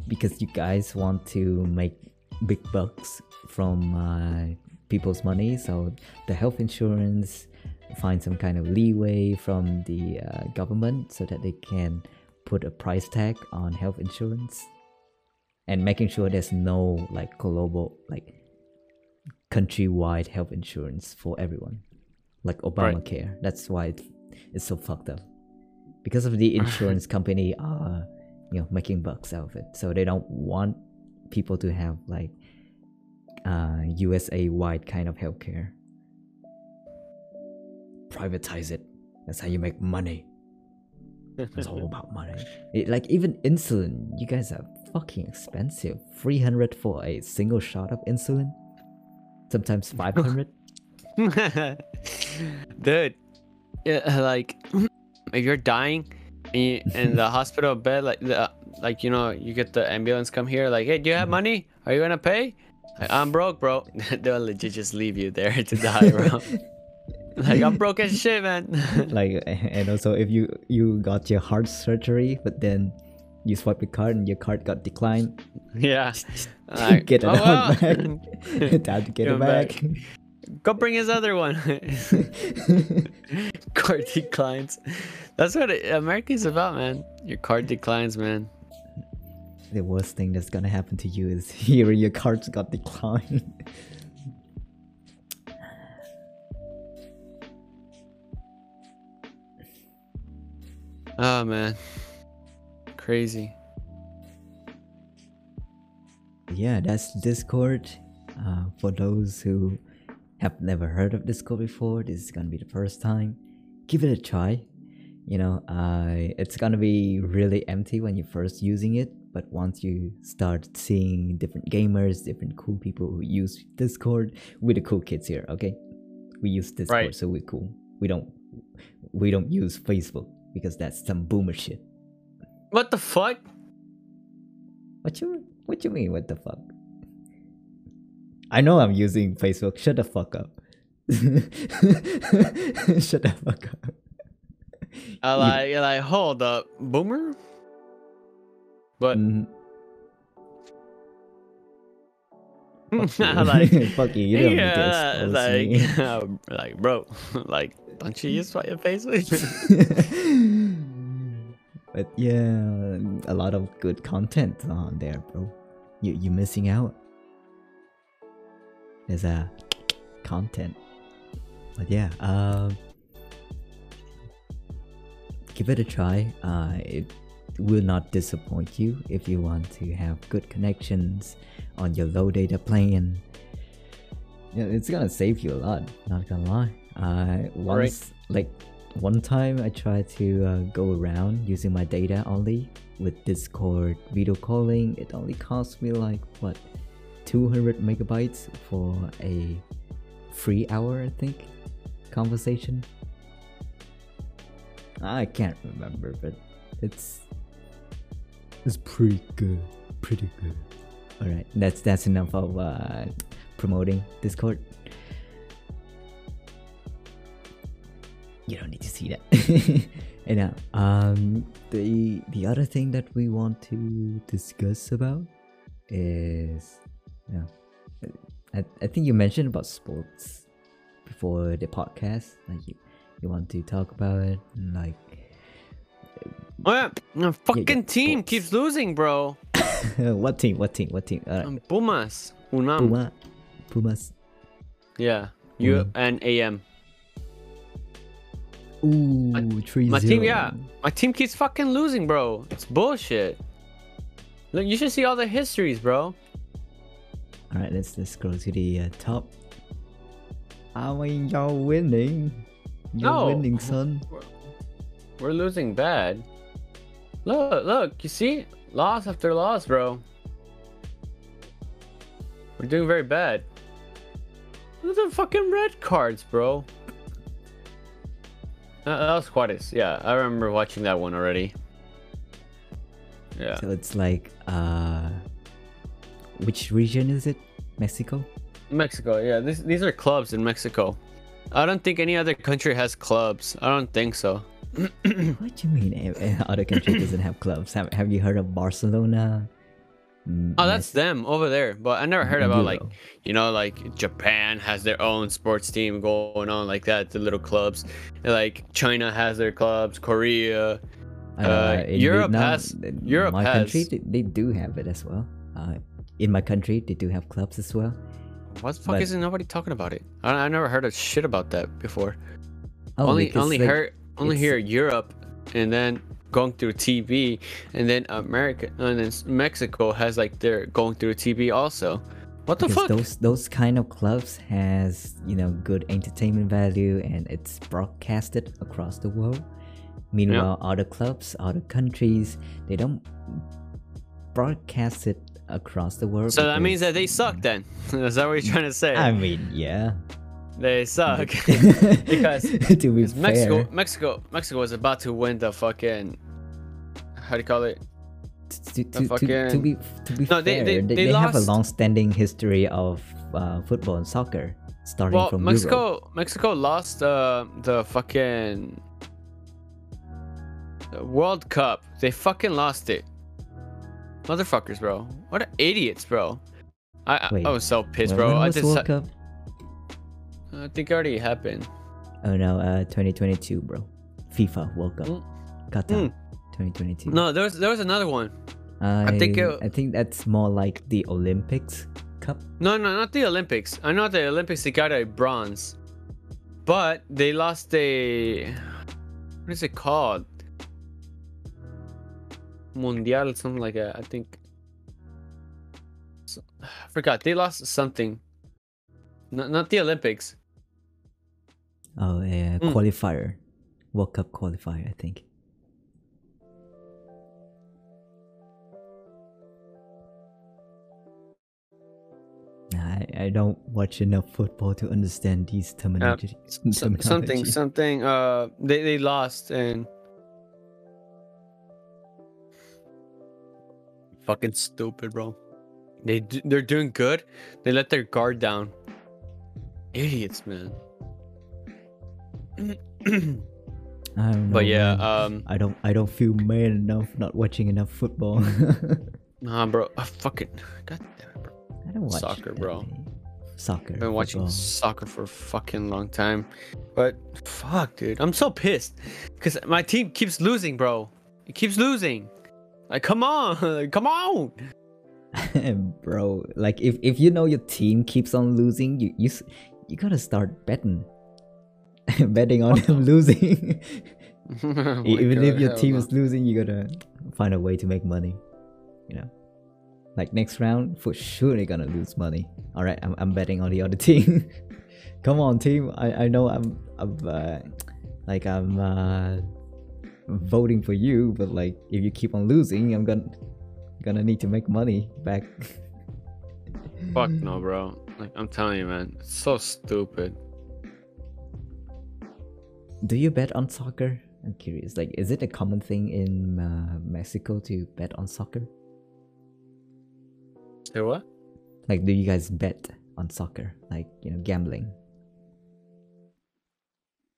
Speaker 1: because you guys want to make big bucks from uh, people's money. So the health insurance find some kind of leeway from the uh, government so that they can put a price tag on health insurance and making sure there's no like global like countrywide health insurance for everyone like obamacare. That's why it's, it's so fucked up. Because of the insurance company are you know making bucks out of it. So they don't want people to have like uh usa wide kind of healthcare privatize it that's how you make money it's all about money It- like even insulin you guys are fucking expensive 300 for a single shot of insulin sometimes 500
Speaker 2: Dude, yeah, like if you're dying and you, in the hospital bed, like the, like you know, you get the ambulance come here, like, hey, do you have mm-hmm. money? Are you gonna pay? Like, I'm broke, bro. They'll legit just leave you there to die, bro. Like I'm broke as shit, man.
Speaker 1: like and also if you you got your heart surgery but then you swipe your card and your card got declined
Speaker 2: yeah. Like,
Speaker 1: get it
Speaker 2: oh, well.
Speaker 1: back time to get
Speaker 2: Give
Speaker 1: it
Speaker 2: him
Speaker 1: back,
Speaker 2: Go bring his other one. card declines. That's what it, America's about, man. Your card declines, man.
Speaker 1: the worst thing that's gonna happen to you is hearing your cards got declined
Speaker 2: Oh man, crazy.
Speaker 1: yeah that's discord. Uh, for those who have never heard of discord before this is gonna be the first time. Give it a try. You know uh, it's gonna be really empty when you're first using it but once you start seeing different gamers different cool people who use discord we're the cool kids here okay? We use discord
Speaker 2: Right.
Speaker 1: so we're cool. We don't we don't use facebook because that's some boomer shit.
Speaker 2: What the fuck?
Speaker 1: what you what you mean what the fuck? I know i'm using facebook. Shut the fuck up. Shut the fuck up.
Speaker 2: I like, like, hold up, boomer. But
Speaker 1: Mhm.
Speaker 2: like,
Speaker 1: Fuck you, you don't need to
Speaker 2: yeah, like, uh, like, bro, like, don't you use your Facebook?
Speaker 1: but yeah, a lot of good content on there, bro. You you missing out. There's a content. But yeah, um, give it a try. Uh, it will not disappoint you if you want to have good connections on your low data plan. It's gonna save you a lot. Not gonna lie. Uh, once like one time I tried to uh, go around using my data only with Discord video calling. It only cost me like what 200 megabytes for a free hour, I think, conversation. I can't remember, but it's it's pretty good, pretty good. All right, that's that's enough of uh, promoting Discord. You don't need to see that. and now, um, the the other thing that we want to discuss about is, yeah, I, I think you mentioned about sports before the podcast. Like you, you want to talk about it, like
Speaker 2: oh yeah, the fucking team keeps losing, bro.
Speaker 1: what team? What team? What team? Alright.
Speaker 2: Um, Pumas, Unam.
Speaker 1: Puma, Pumas.
Speaker 2: Yeah, U and AM.
Speaker 1: Ooh, three
Speaker 2: My team, yeah, my team keeps fucking losing, bro. It's bullshit. Look, you should see all the histories, bro.
Speaker 1: All right, let's let's go to the uh, top. I mean, you're winning. You're
Speaker 2: No.
Speaker 1: winning, son.
Speaker 2: We're losing bad. Look, look, you see? Loss after loss, bro. We're doing very bad. Those are fucking red cards, bro. Uh, that was Juarez. Yeah, I remember watching that one already. Yeah.
Speaker 1: So it's like, uh, which region is it? Mexico?
Speaker 2: Mexico, yeah. This, these are clubs in Mexico. I don't think any other country has clubs. I don't think so.
Speaker 1: what do you mean eh, eh, other country doesn't have clubs? Have, have you heard of Barcelona? Mm,
Speaker 2: Oh, that's them over there. But I never heard about like, you know, like Japan has their own sports team going on like that, the little clubs. Like China has their clubs, Korea. Uh,
Speaker 1: in
Speaker 2: Europe
Speaker 1: Vietnam,
Speaker 2: has Europe
Speaker 1: my
Speaker 2: has
Speaker 1: country they, do have it as well. Uh, in my country they do have clubs as well.
Speaker 2: What the fuck
Speaker 1: but-
Speaker 2: isn't nobody talking about it? I, I never heard a shit about that before.
Speaker 1: Oh,
Speaker 2: only only
Speaker 1: like,
Speaker 2: heard only hear Europe, and then going through TV, and then America, and then Mexico has like they're going through TV also. What the
Speaker 1: because
Speaker 2: fuck?
Speaker 1: those those kind of clubs has you know good entertainment value and it's broadcasted across the world meanwhile other clubs other countries they don't broadcast it across the world
Speaker 2: So that means that they suck then. Is that what you're trying to say?
Speaker 1: i mean yeah
Speaker 2: they suck because
Speaker 1: to be
Speaker 2: Mexico, Mexico, Mexico was about to win the fucking how do you call it?
Speaker 1: to,
Speaker 2: The
Speaker 1: to, to, to be to be
Speaker 2: No,
Speaker 1: fair,
Speaker 2: they-
Speaker 1: they,
Speaker 2: they
Speaker 1: they have a long-standing history of uh, football and soccer starting
Speaker 2: Well,
Speaker 1: from Europe.
Speaker 2: Mexico, Mexico lost uh, the fucking the World Cup. They fucking lost it. Motherfuckers, bro. What idiots, bro. I I,
Speaker 1: Wait,
Speaker 2: I was so pissed, bro. I just
Speaker 1: World Cup?
Speaker 2: I think it already happened.
Speaker 1: Oh no, uh, 2022, bro. FIFA World Cup, Qatar, 2022.
Speaker 2: No, there was there was another one.
Speaker 1: I,
Speaker 2: think it-
Speaker 1: I think that's more like the Olympics Cup.
Speaker 2: No, no, not the Olympics. I know the Olympics they got a bronze, but they lost a what is it called? Mundial, something like that. I think. So- I forgot. They lost something. Not not the Olympics.
Speaker 1: Oh yeah,
Speaker 2: Mm.
Speaker 1: qualifier, World Cup qualifier. I think. I, I don't watch enough football to understand these
Speaker 2: Uh,
Speaker 1: terminology.
Speaker 2: something something. Uh, they they lost and. Fucking stupid, bro. They they're doing good. They let their guard down. Idiots, man.
Speaker 1: I don't know,
Speaker 2: But yeah, um,
Speaker 1: I don't I don't feel man enough not watching enough football.
Speaker 2: nah, bro. I fucking god damn it, bro.
Speaker 1: I don't watch
Speaker 2: soccer, bro.
Speaker 1: many. Soccer.
Speaker 2: I've been watching
Speaker 1: football.
Speaker 2: soccer for a fucking long time, but fuck, dude, I'm so pissed because my team keeps losing, bro. It keeps losing. Like, come on, come on.
Speaker 1: bro like if, if you know your team keeps on losing you you, you gotta start betting betting on them losing
Speaker 2: Oh
Speaker 1: even if your team
Speaker 2: no.
Speaker 1: is losing you gotta find a way to make money you know like next round for sure they're gonna lose money all right i'm, I'm betting on the other team come on team i, I know i'm i'm uh, like i'm uh voting for you but like if you keep on losing i'm gonna gonna need to make money back
Speaker 2: Fuck no, bro. Like, I'm telling you, man, it's so stupid.
Speaker 1: Do you bet on soccer? I'm curious. Like, is it a common thing in uh, Mexico to bet on soccer?
Speaker 2: Say what?
Speaker 1: Like, do you guys bet on soccer? Like, you know, gambling?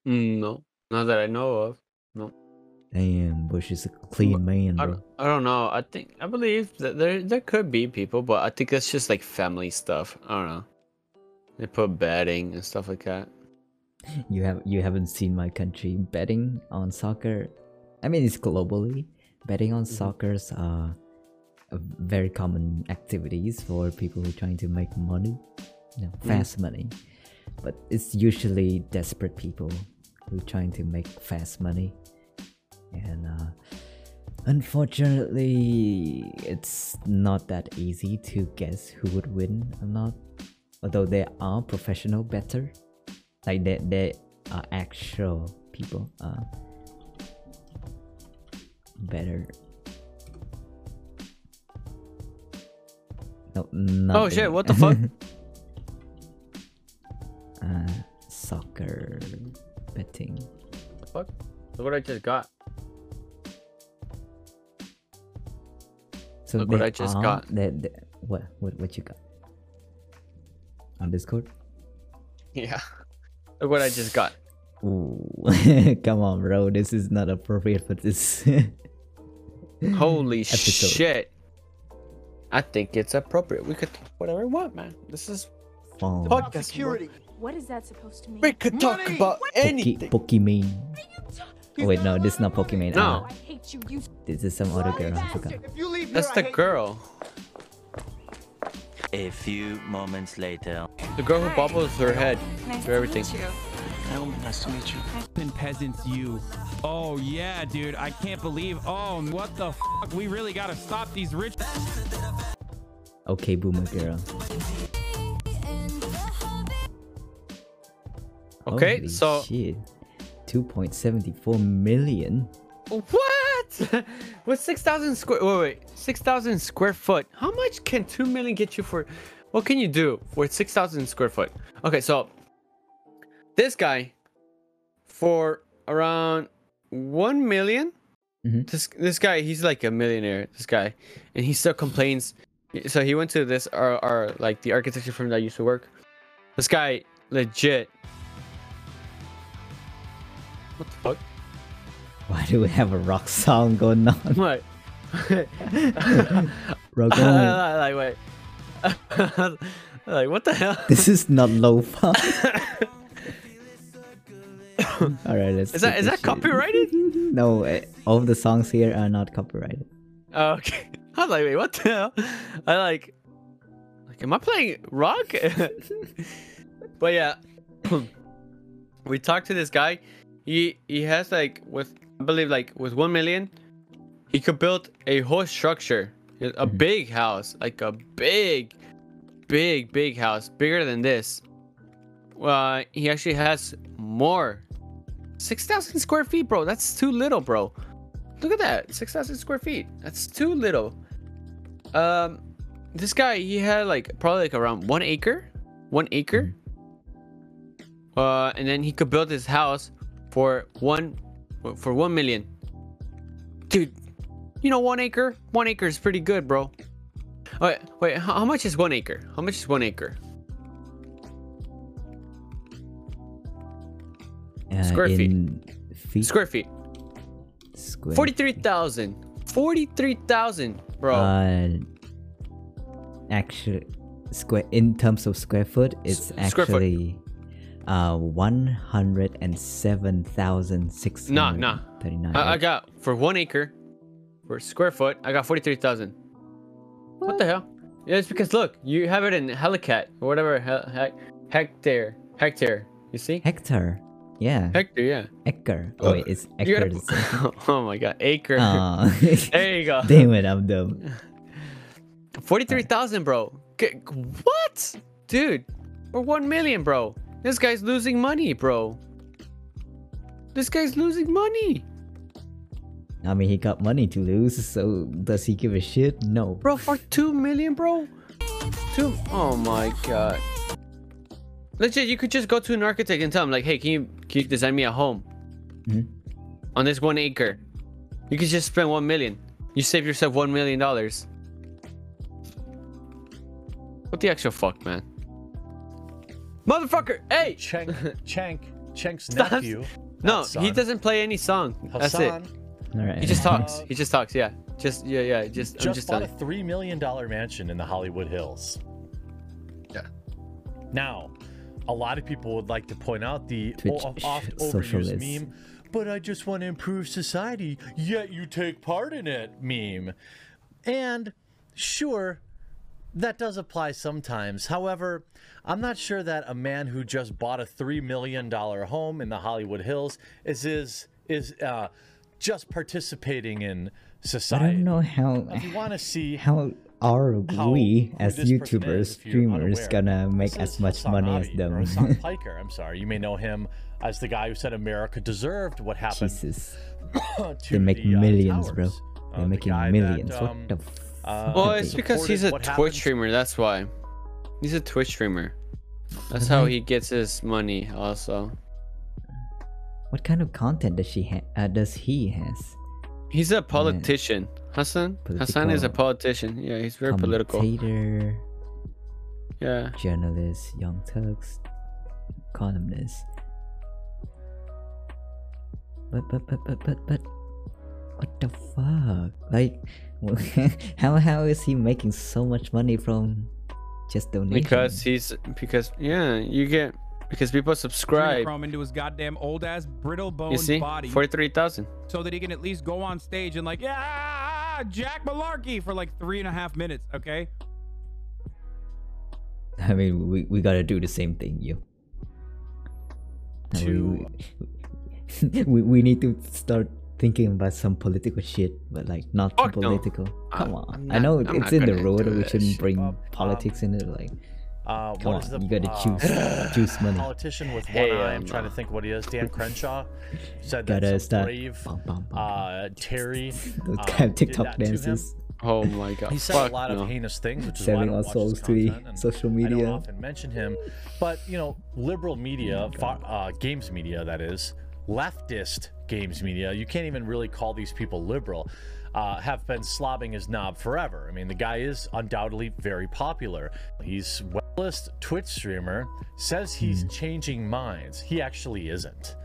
Speaker 2: Mm, no, not that I know of. No.
Speaker 1: Damn, Bush is a clean man,
Speaker 2: I
Speaker 1: bro.
Speaker 2: don't, I don't know. I think I believe that there there could be people, but I think that's just like family stuff. I don't know. They put betting and stuff like that.
Speaker 1: You have you haven't seen my country betting on soccer. I mean, it's globally betting on soccer's uh, a very common activities for people who are trying to make money, you know,
Speaker 2: Mm.
Speaker 1: fast money. But it's usually desperate people who are trying to make fast money, and uh, unfortunately, it's not that easy to guess who would win or not. Although there are professional better, like they they are actual people uh better no
Speaker 2: Oh shit! What the fuck?
Speaker 1: uh, soccer betting.
Speaker 2: What the fuck? Look what I just got.
Speaker 1: So
Speaker 2: Look what I just
Speaker 1: are-
Speaker 2: got.
Speaker 1: they- they- what what what you got on Discord?
Speaker 2: Yeah. Look what I just got.
Speaker 1: Ooh, come on, bro. This is not appropriate for this.
Speaker 2: Holy
Speaker 1: Episode.
Speaker 2: shit. I think it's appropriate. We could talk whatever we want, man. This is
Speaker 1: Phone.
Speaker 2: podcast.
Speaker 13: Security.
Speaker 12: What is that supposed to mean?
Speaker 2: We could talk about
Speaker 1: Poke-
Speaker 2: anything.
Speaker 1: Pokemon. Oh, wait, no, this is not Pokemon.
Speaker 2: No.
Speaker 1: Uh,
Speaker 12: I hate you, you
Speaker 1: this is some other girl. I forgot.
Speaker 2: That's the girl.
Speaker 14: A few moments later.
Speaker 2: The girl who bobbles her head for everything.
Speaker 14: Nice to meet you.
Speaker 15: And peasants, you. Oh yeah, dude. I can't believe. Oh, what the fuck? We really gotta stop these rich.
Speaker 1: Okay, boomer girl.
Speaker 2: Okay,
Speaker 1: Holy
Speaker 2: so
Speaker 1: shit. 2.74 million.
Speaker 2: what? With six thousand square wait wait six thousand square foot. How much can two million get you for? What can you do with six thousand square foot? Okay, so this guy for around one million.
Speaker 1: Mhm.
Speaker 2: This this guy he's like a millionaire. This guy, and he still complains. So he went to this our, our like the architecture firm that I used to work. This guy legit. What the fuck?
Speaker 1: Why do we have a rock song going on?
Speaker 2: What?
Speaker 1: Rock on.
Speaker 2: like wait. like what the hell?
Speaker 1: This is not lo-fi. All right, let's.
Speaker 2: Is that is that
Speaker 1: shit.
Speaker 2: copyrighted?
Speaker 1: No, eh, all the songs here are not copyrighted.
Speaker 2: Oh, okay. I was like, wait, what the hell? I like, like, am I playing rock? but yeah, we talked to this guy. He he has like with I believe like with one million, he could build a whole structure, a big house, like a big, big, big house, bigger than this. Uh, he actually has more. Six thousand square feet, bro. That's too little, bro. Look at that, six thousand square feet. That's too little. Um, this guy he had like probably like around one acre, one acre. Uh, and then he could build his house for one, for one million. Dude, you know one acre, one acre is pretty good, bro. Wait, wait, how, much is one acre? How much is one acre?
Speaker 1: Uh,
Speaker 2: Square feet.
Speaker 1: feet.
Speaker 2: Square feet.
Speaker 1: Square.
Speaker 2: Forty-three thousand. Forty-three thousand, bro.
Speaker 1: Uh, actually, square in terms of square foot, it's
Speaker 2: S- square foot.
Speaker 1: actually uh one hundred and seven thousand six
Speaker 2: Nah, nah.
Speaker 1: thirty-nine.
Speaker 2: I, I got for one acre, for square foot, I got forty-three thousand. What? the hell? Yeah, it's because look, you have it in helicat or whatever, he- he- hectare, hectare. You see?
Speaker 1: hectare. Yeah.
Speaker 2: Hectare, yeah.
Speaker 1: Acre. Oh wait, it's
Speaker 2: You
Speaker 1: acre.
Speaker 2: gotta-
Speaker 1: the same thing?
Speaker 2: oh my god, acre.
Speaker 1: Aw.
Speaker 2: there you go.
Speaker 1: Damn it, I'm dumb.
Speaker 2: Forty-three thousand, bro. G- what, dude? Or one million, bro. This guy's losing money, bro. This guy's losing money,
Speaker 1: I mean, he got money to lose, so does he give a shit? No.
Speaker 2: bro. For two million, bro. Two. Oh my god. Legit, you could just go to an architect and tell him, like, hey, can you can you design me a home
Speaker 1: Mhm.
Speaker 2: on this one acre? You could just spend one million. You save yourself one million dollars. What the actual fuck, man? Motherfucker! Hey!
Speaker 16: Chank, Chank, Chank's
Speaker 2: Stop.
Speaker 16: nephew.
Speaker 2: No,
Speaker 16: not
Speaker 2: he doesn't play any song. That's it.
Speaker 16: Hassan
Speaker 1: All right.
Speaker 2: He just talks. He just talks. Yeah. Just yeah yeah. Just I'm
Speaker 16: just
Speaker 2: just
Speaker 16: bought
Speaker 2: telling.
Speaker 16: a three million dollar mansion in the Hollywood Hills.
Speaker 2: Yeah.
Speaker 16: Now, a lot of people would like to point out the
Speaker 1: Twitch
Speaker 16: oft overused meme, but I just want to improve society, yet you take part in it meme. And sure, that does apply sometimes. However, I'm not sure that a man who just bought a three million dollar home in the Hollywood Hills is is is uh, just participating in society.
Speaker 1: I don't know how
Speaker 16: If you want to see
Speaker 1: how are we
Speaker 16: who
Speaker 1: as YouTubers,
Speaker 16: is,
Speaker 1: streamers,
Speaker 16: unaware.
Speaker 1: gonna make
Speaker 16: This
Speaker 1: as much
Speaker 16: Hassan
Speaker 1: money as them?
Speaker 16: or Hassan Piker, I'm sorry. You may know him as the guy who said America deserved what happened
Speaker 1: Jesus.
Speaker 16: to
Speaker 1: They make
Speaker 16: the, uh,
Speaker 1: millions, bro. They're
Speaker 16: Uh, the
Speaker 1: making
Speaker 16: that,
Speaker 1: millions.
Speaker 16: um,
Speaker 1: what the f-
Speaker 16: uh,
Speaker 2: Well, it's because he's a Twitch
Speaker 16: happened-
Speaker 2: streamer. That's why. He's a Twitch streamer. That's how he gets his money. Also,
Speaker 1: What kind of content does she ha- uh, does he has?
Speaker 2: he's a politician. Hassan. Hassan is a politician. Yeah, he's very political. Yeah.
Speaker 1: journalist, young turks, columnist. But but but but but but what the fuck? Like how how is he making so much money from just donations?
Speaker 2: Because he's because yeah, you get because people subscribe.
Speaker 15: Chrome into his goddamn old ass brittle
Speaker 2: You see,
Speaker 15: body,
Speaker 2: forty three thousand.
Speaker 15: so that he can at least go on stage and like, yeah, Jack Malarkey for like three and a half minutes. Okay.
Speaker 1: I mean, we, we gotta do the same thing, you. I mean, we, we, we need to start thinking about some political shit, but like not too
Speaker 2: Fuck no.
Speaker 1: political. Come on,
Speaker 2: I'm
Speaker 1: I know
Speaker 2: I'm
Speaker 1: it's in the road. We shouldn't
Speaker 2: shit.
Speaker 1: bring politics in it. Like,
Speaker 16: Uh,
Speaker 1: come
Speaker 16: what is
Speaker 1: on,
Speaker 16: the
Speaker 1: you gotta
Speaker 16: uh,
Speaker 1: choose, choose money.
Speaker 16: Politician with one
Speaker 2: Hell
Speaker 16: eye. I'm trying to think what he is. Dan Crenshaw said that
Speaker 1: Gotta
Speaker 16: some
Speaker 1: start
Speaker 16: brave
Speaker 1: bum, bum, bum,
Speaker 16: uh, Terry
Speaker 1: Those
Speaker 16: um,
Speaker 1: kind of TikTok
Speaker 16: that
Speaker 1: dances.
Speaker 2: Oh my god.
Speaker 16: He said
Speaker 2: Fuck
Speaker 16: a lot
Speaker 2: no.
Speaker 16: of heinous things, which is why I
Speaker 1: Selling
Speaker 16: don't
Speaker 1: our
Speaker 16: watch
Speaker 1: souls
Speaker 16: his
Speaker 1: to the
Speaker 16: content, and
Speaker 1: social
Speaker 16: I
Speaker 1: media.
Speaker 16: don't often mention him, but you know, liberal media,
Speaker 1: Oh
Speaker 16: fa- uh, games media, that is, leftist games media. You can't even really call these people liberal. Uh, have been slobbing his knob forever. I mean, the guy is undoubtedly very popular. He's well-list Twitch streamer. Says he's changing minds. He actually isn't.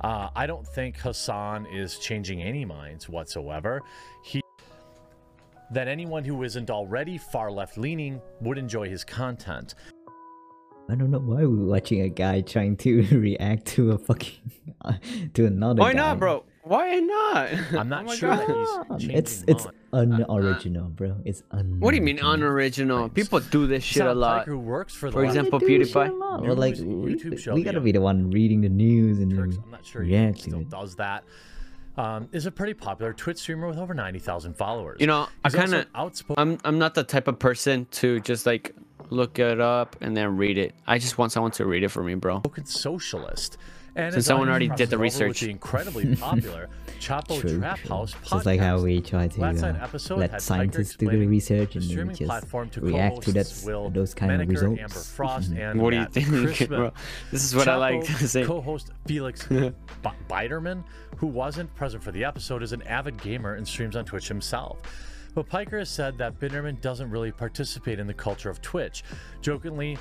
Speaker 16: Uh, I don't think Hassan is changing any minds whatsoever. He that anyone who isn't already far left leaning would enjoy his content.
Speaker 1: I don't know why we're watching a guy trying to react to a fucking to another.
Speaker 2: Why
Speaker 1: guy.
Speaker 2: not, bro? Why not?
Speaker 16: I'm not
Speaker 2: Oh my
Speaker 16: sure that he's changing
Speaker 1: It's it's
Speaker 16: minds.
Speaker 1: unoriginal, bro. It's un.
Speaker 2: What do you mean unoriginal? People do this shit a
Speaker 16: Hassan
Speaker 2: lot.
Speaker 16: Piker works for the
Speaker 2: For example,
Speaker 1: They do
Speaker 2: PewDiePie.
Speaker 1: Well, like
Speaker 16: News
Speaker 1: we,
Speaker 16: YouTube show,
Speaker 1: we gotta be the one reading the news and
Speaker 16: Turks, I'm not sure he still
Speaker 1: it.
Speaker 16: does that. Um, is a pretty popular Twitch streamer with over 90,000 followers.
Speaker 2: You know, I
Speaker 16: He's also
Speaker 2: kind of
Speaker 16: outspoken.
Speaker 2: I'm I'm not the type of person to just like look it up and then read it. I just want someone to read it for me, bro.
Speaker 16: socialist. And
Speaker 2: Since someone already did the
Speaker 16: crosses over with
Speaker 2: research.
Speaker 16: the incredibly popular Chapo
Speaker 1: True,
Speaker 16: Trap
Speaker 1: true.
Speaker 16: House
Speaker 1: Just like how we try to uh, let scientists do the research and then just
Speaker 16: to
Speaker 1: react to that
Speaker 16: Will
Speaker 1: those kind of results.
Speaker 16: Amber Frost,
Speaker 1: Mhm.
Speaker 16: and
Speaker 2: What do you think, bro? This is what I like to say.
Speaker 16: Co-host Felix Biederman, who wasn't present for the episode, is an avid gamer and streams on Twitch himself. But Piker has said that Biederman doesn't really participate in the culture of Twitch, jokingly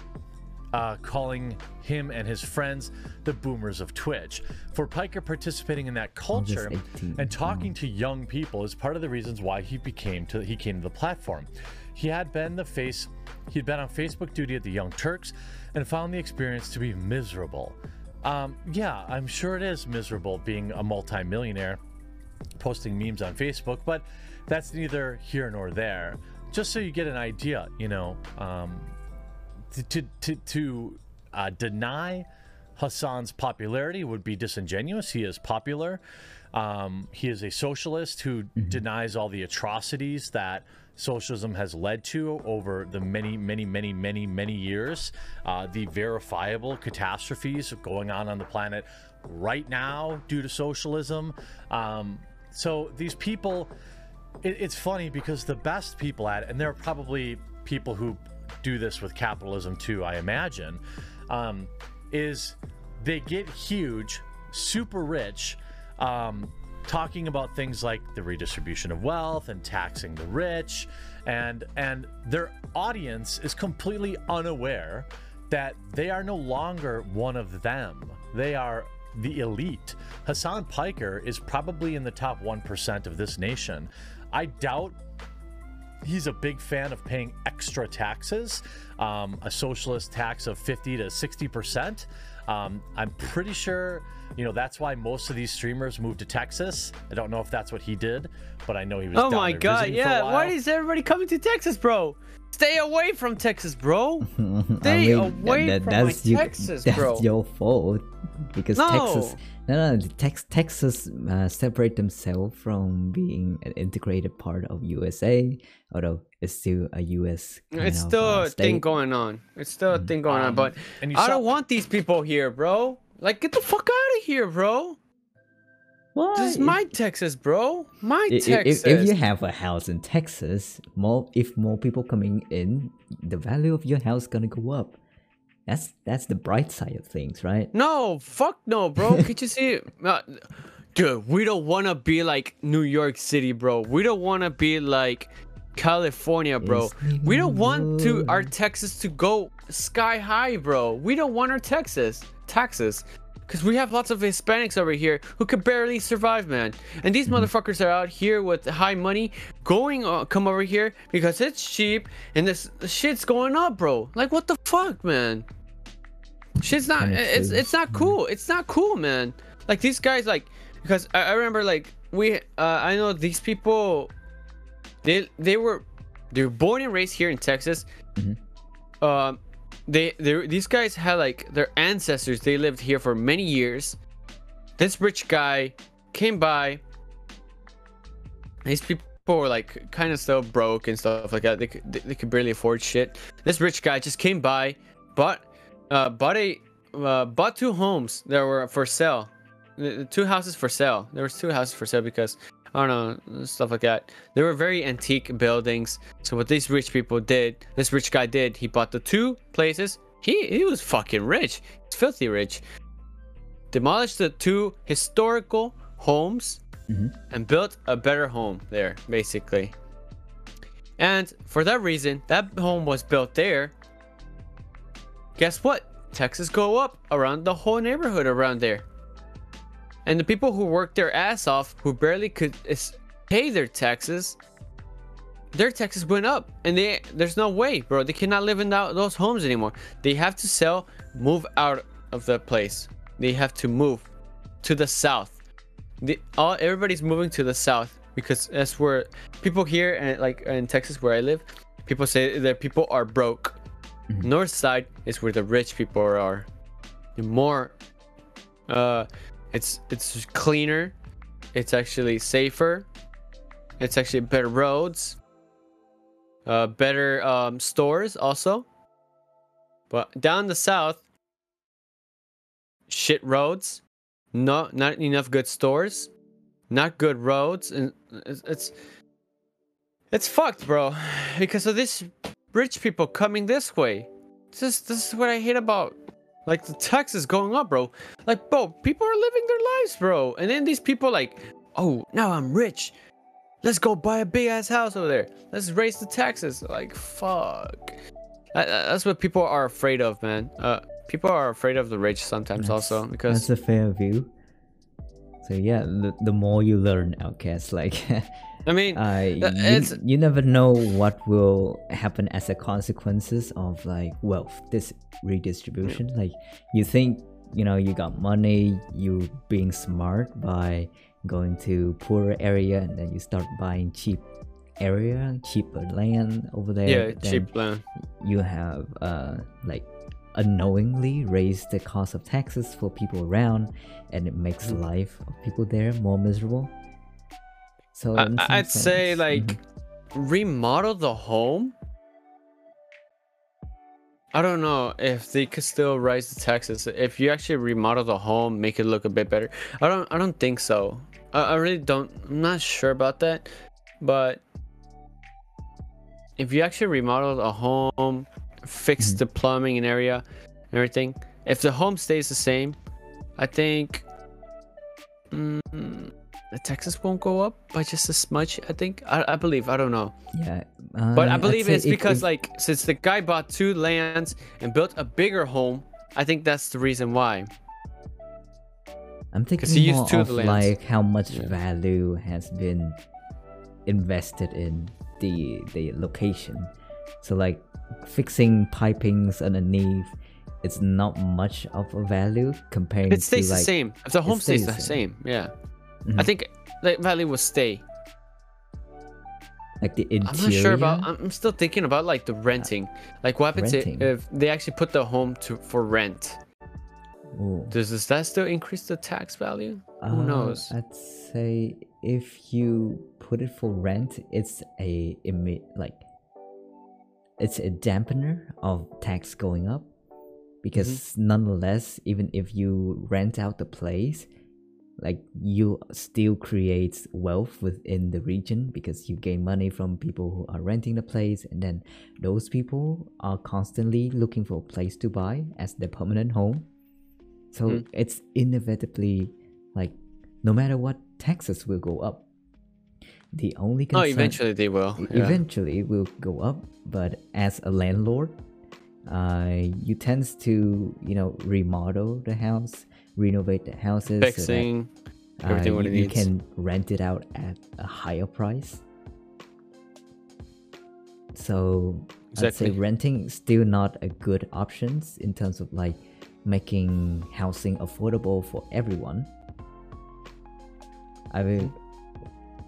Speaker 16: uh, calling him and his friends the boomers of Twitch. For Piker, participating in that culture
Speaker 1: August 18th,
Speaker 16: and talking to young people is part of the reasons why he became to he came to the platform. He had been the face he'd been on Facebook duty at the Young Turks and found the experience to be miserable. Um, yeah, I'm sure it is miserable being a multimillionaire posting memes on Facebook, but that's neither here nor there. Just so you get an idea, you know, um, to to to, uh, deny Hassan's popularity would be disingenuous. He is popular. Um, he is a socialist who denies all the atrocities that socialism has led to over the many, many, many, many, many years. Uh, the verifiable catastrophes going on on the planet right now due to socialism. Um, so these people, it, it's funny because the best people at it, and there are probably people who do this with capitalism too, I imagine, um, is they get huge, super rich, um, talking about things like the redistribution of wealth and taxing the rich, and and their audience is completely unaware that they are no longer one of them. They are the elite. Hassan Piker is probably in the top 1% of this nation. I doubt he's a big fan of paying extra taxes, um, a socialist tax of 50 to 60%. Um, I'm pretty sure, you know, that's why most of these streamers moved to Texas. I don't know if that's what he did, but I know he was.
Speaker 2: Oh my god,
Speaker 16: visiting for a
Speaker 2: yeah. Why is everybody coming to Texas, bro? Stay away from Texas, bro.
Speaker 1: I
Speaker 2: Stay
Speaker 1: mean,
Speaker 2: away
Speaker 1: that,
Speaker 2: from
Speaker 1: that's
Speaker 2: my
Speaker 1: you,
Speaker 2: Texas,
Speaker 1: that's
Speaker 2: bro.
Speaker 1: your fault because
Speaker 2: No.
Speaker 1: Texas. No, no, Tex, Texas uh, separate themselves from being an integrated part of USA, although it's still a US. Kind
Speaker 2: It's
Speaker 1: of,
Speaker 2: still
Speaker 1: uh,
Speaker 2: a thing going on. It's still a thing going on,
Speaker 16: Um,
Speaker 2: but I
Speaker 16: saw-
Speaker 2: don't want these people here, bro. Like, get the fuck out of here, bro.
Speaker 1: Why?
Speaker 2: This is my Texas, bro. My
Speaker 1: I- i-
Speaker 2: Texas.
Speaker 1: If, if you have a house in Texas, more if more people coming in, the value of your house gonna go up. That's that's the bright side of things, right?
Speaker 2: No, fuck no, bro. Can't you see? Uh, dude, we don't want to be like New York City, bro. We don't want to be like California, bro. We don't want to our Texas to go sky high, bro. We don't want our Texas taxes. Because we have lots of Hispanics over here who could barely survive, man. And these motherfuckers are out here with high money going, uh, come over here because it's cheap and this shit's going up, bro. Like, what the fuck, man? Shit's not, it's, it's not cool. It's not cool, man. Like, these guys, like, because I, I remember, like, we, uh, I know these people, they, they were, they were born and raised here in Texas. Um, they these guys had like their ancestors they lived here for many years. This rich guy came by. These people were like kind of still broke and stuff like that. They could, they, they could barely afford shit. This rich guy just came by bought uh bought a uh, bought two homes that were for sale. Two houses for sale. There was two houses for sale because I don't know, stuff like that. They were very antique buildings. So what these rich people did, this rich guy did, he bought the two places. He he was fucking rich. He's filthy rich. Demolished the two historical homes mm-hmm. and built a better home there, basically. And for that reason, that home was built there. Guess what? Taxes go up around the whole neighborhood around there. And the people who worked their ass off, who barely could pay their taxes, their taxes went up. And they there's no way, bro. They cannot live in that, those homes anymore. They have to sell, move out of the place. They have to move to the south. The, all everybody's moving to the south because that's where people here and like in Texas where I live, people say that people are broke. North side is where the rich people are. The more uh it's it's cleaner. It's actually safer. It's actually better roads. Uh, better um, stores also. But down the south, shit roads, no, not enough good stores, not good roads, and it's it's, it's fucked, bro. Because of this rich people coming this way. This is this is what I hate about like the tax is going up, bro. Like, bro, people are living their lives, bro. And then these people like, oh, now I'm rich. Let's go buy a big ass house over there. Let's raise the taxes. Like, fuck. That- That's what people are afraid of, man. Uh, people are afraid of the rich sometimes also because
Speaker 1: That's a fair view. So yeah, the, the more you learn, outcast, like
Speaker 2: I mean,
Speaker 1: uh, you, you never know what will happen as a consequences of like wealth this redistribution. Like you think you know you got money, you being smart by going to poorer area, and then you start buying cheap area, cheaper land over there.
Speaker 2: Yeah, cheap land.
Speaker 1: You have uh like unknowingly raise the cost of taxes for people around, and it makes
Speaker 2: Mm-hmm.
Speaker 1: life of people there more miserable. So
Speaker 2: I, i'd say
Speaker 1: sense-
Speaker 2: like
Speaker 1: Mhm.
Speaker 2: remodel the home. I don't know if they could still raise the taxes. If you actually remodel the home, make it look a bit better. I don't. I don't think so. I, I really don't. I'm not sure about that. But if you actually remodel the home, fix the plumbing and area, and everything. If the home stays the same, I think mm, the taxes won't go up by just as much. I think. I, I believe. I don't know.
Speaker 1: Yeah,
Speaker 2: But
Speaker 1: uh,
Speaker 2: I
Speaker 1: I'd
Speaker 2: believe it's because like since the guy bought two lands and built a bigger home, I think that's the reason why.
Speaker 1: I'm thinking
Speaker 2: he used
Speaker 1: more
Speaker 2: two
Speaker 1: of
Speaker 2: of lands.
Speaker 1: like how much value has been invested in the the location. So like fixing pipings underneath, it's not much of a value comparing
Speaker 2: It stays
Speaker 1: to like
Speaker 2: the same. If the home stays the same, yeah. I
Speaker 1: Mhm.
Speaker 2: think the value will stay.
Speaker 1: like the interior.
Speaker 2: I'm not sure about. I'm still thinking about like the renting. Like what happens i-
Speaker 1: Renting.
Speaker 2: if they actually put the home to for rent?
Speaker 1: Ooh.
Speaker 2: Does, does that still increase the tax value? Who
Speaker 1: Uh,
Speaker 2: knows?
Speaker 1: I'd say if you put it for rent, it's a like it's a dampener of tax going up because
Speaker 2: Mm-hmm.
Speaker 1: nonetheless, even if you rent out the place, like you still create wealth within the region because you gain money from people who are renting the place and then those people are constantly looking for a place to buy as their permanent home so
Speaker 2: Mm.
Speaker 1: it's inevitably like no matter what taxes will go up the only
Speaker 2: Oh, eventually they will. Yeah.
Speaker 1: eventually it will go up but as a landlord uh, you tends to you know remodel the house renovate the houses so that,
Speaker 2: Fixing
Speaker 1: uh,
Speaker 2: everything what
Speaker 1: you, you can rent it out at a higher price so i'd say renting is still not a good options in terms of like making housing affordable for everyone i mean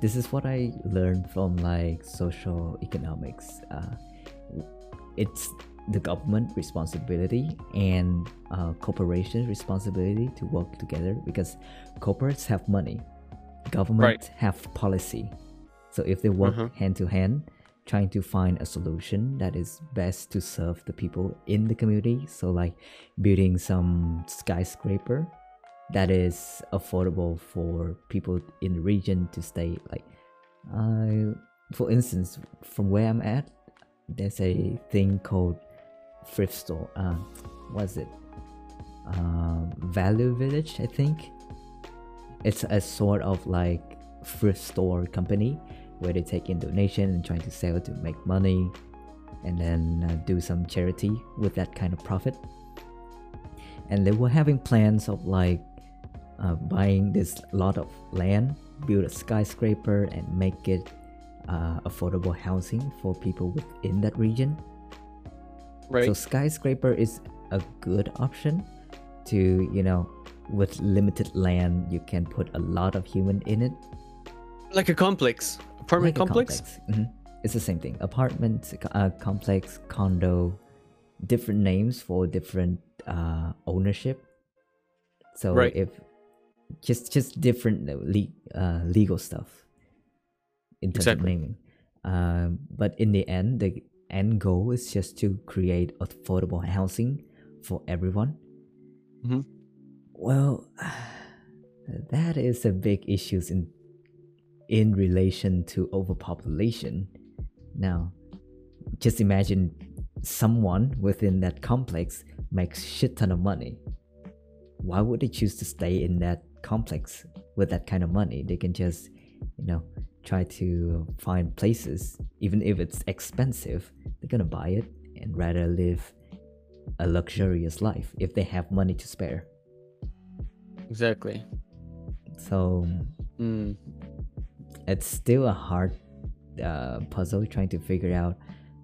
Speaker 1: this is what i learned from like social economics. Uh, it's the government responsibility and uh, corporations responsibility to work together because corporates have money government have policy. So if they work
Speaker 2: Mhm.
Speaker 1: hand to hand trying to find a solution that is best to serve the people in the community so like building some skyscraper that is affordable for people in the region to stay like uh, for instance from where i'm at there's a thing called thrift store uh, what is it? Uh, value village i think. It's a sort of like thrift store company where they take in donation and trying to sell to make money and then uh, do some charity with that kind of profit. And they were having plans of like uh, buying this lot of land build a skyscraper and make it uh, affordable housing for people within that region
Speaker 2: Right.
Speaker 1: so skyscraper is a good option to you know with limited land you can put a lot of human in it
Speaker 2: like a complex, apartment
Speaker 1: Like a
Speaker 2: complex.
Speaker 1: Mhm. It's the same thing. Apartment, uh, complex, condo, different names for different uh, ownership. So
Speaker 2: Right.
Speaker 1: if just just different uh, le- uh, legal stuff in terms of
Speaker 2: Exactly.
Speaker 1: naming. Um, but in the end, the end goal is just to create affordable housing for everyone.
Speaker 2: Mhm.
Speaker 1: Well, that is a big issue in in relation to overpopulation. Now, just imagine someone within that complex makes shit ton of money. Why would they choose to stay in that complex with that kind of money? They can just, you know, try to find places, even if it's expensive, they're gonna buy it and rather live a luxurious life if they have money to spare.
Speaker 2: Exactly.
Speaker 1: So
Speaker 2: Mm.
Speaker 1: it's still a hard uh, puzzle trying to figure out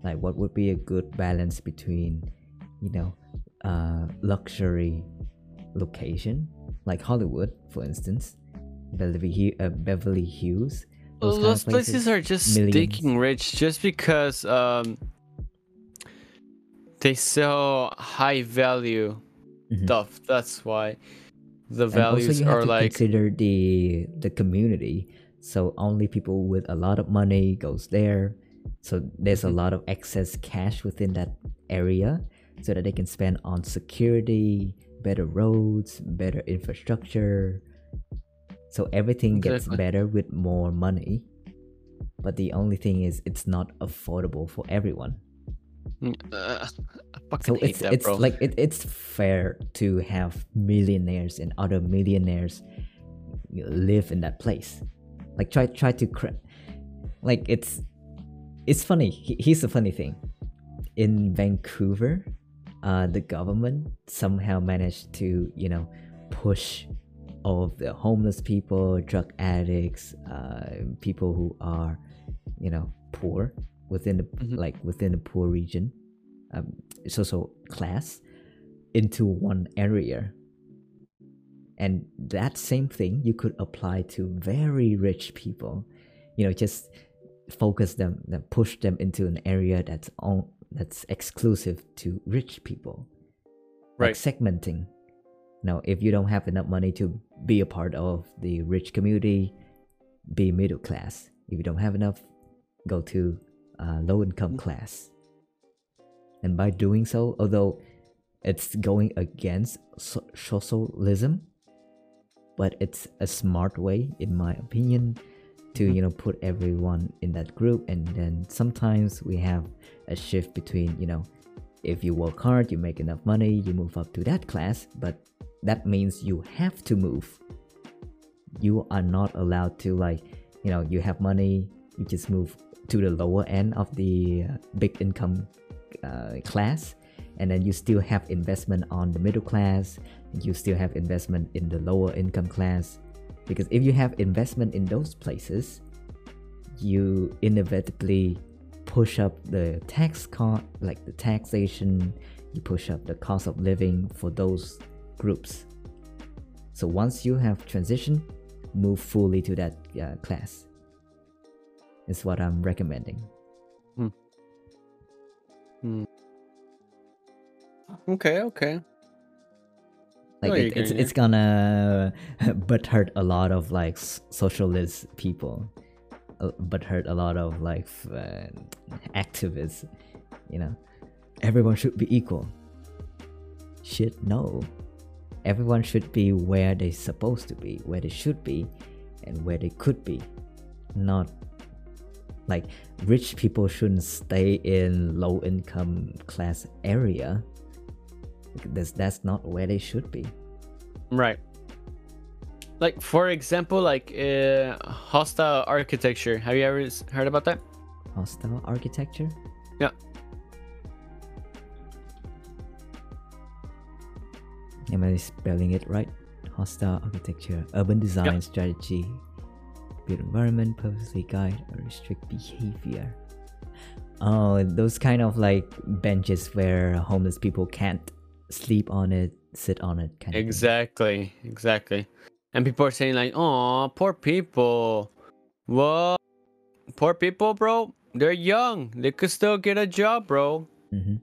Speaker 1: like what would be a good balance between you know uh, luxury location like hollywood for instance beverly, uh, beverly hills kind of
Speaker 2: those places are just
Speaker 1: millions.
Speaker 2: stinking rich just because um, they sell high value
Speaker 1: Mhm.
Speaker 2: stuff. That's why the values
Speaker 1: and also you have
Speaker 2: are
Speaker 1: to
Speaker 2: like
Speaker 1: consider the the community so only people with a lot of money goes there so there's
Speaker 2: Mm-hmm.
Speaker 1: a lot of excess cash within that area so that they can spend on security better roads better infrastructure. So everything gets
Speaker 2: Exactly.
Speaker 1: better with more money. But the only thing is it's not affordable for everyone.
Speaker 2: Uh, I
Speaker 1: so it's
Speaker 2: that,
Speaker 1: it's
Speaker 2: bro.
Speaker 1: like it, it's fair to have millionaires and other millionaires live in that place. Like try try to cra- like it's it's funny. He- here's the funny thing. In vancouver uh the government somehow managed to you know push all of the homeless people drug addicts uh people who are you know poor within the
Speaker 2: Mhm.
Speaker 1: like within the poor region um social class into one area and that same thing you could apply to very rich people you know just focus them push them into an area that's on that's exclusive to rich people. Like
Speaker 2: Right.
Speaker 1: segmenting. Now if you don't have enough money to be a part of the rich community be middle class. If you don't have enough go to uh, low income class. And by doing so although it's going against so- socialism but it's a smart way, in my opinion, to you know put everyone in that group, and then sometimes we have a shift between you know if you work hard, you make enough money, you move up to that class, but that means you have to move. You are not allowed to like, you know, you have money, you just move to the lower end of the uh, big income uh, class, and then you still have investment on the middle class, you still have investment in the lower income class. Because if you have investment in those places, you inevitably push up the tax cost, like the taxation, you push up the cost of living for those groups. So once you have transition, move fully to that uh, class. Is what I'm recommending.
Speaker 2: Hmm. Hmm. Okay, okay.
Speaker 1: Like it, it's it's gonna but hurt a lot of like socialist people, uh, but hurt a lot of like uh, activists. You know, everyone should be equal. Shit, no. Everyone should be where they're supposed to be, where they should be, and where they could be. Not like rich people shouldn't stay in low income class area. That's that's not where they should be.
Speaker 2: Right. Like for example, like uh, hostile architecture. Have you ever heard about that?
Speaker 1: Hostile architecture?
Speaker 2: Yeah.
Speaker 1: Am I spelling it right? Hostile architecture, urban design strategy, build environment, purposely guide or restrict behavior. Oh, those kind of like benches where homeless people can't sleep on it, sit on it, kind of.
Speaker 2: Exactly, exactly. And people are saying like, "Oh, poor people." What? Poor people, bro. They're young. They could still get a job, bro.
Speaker 1: Mm-hmm.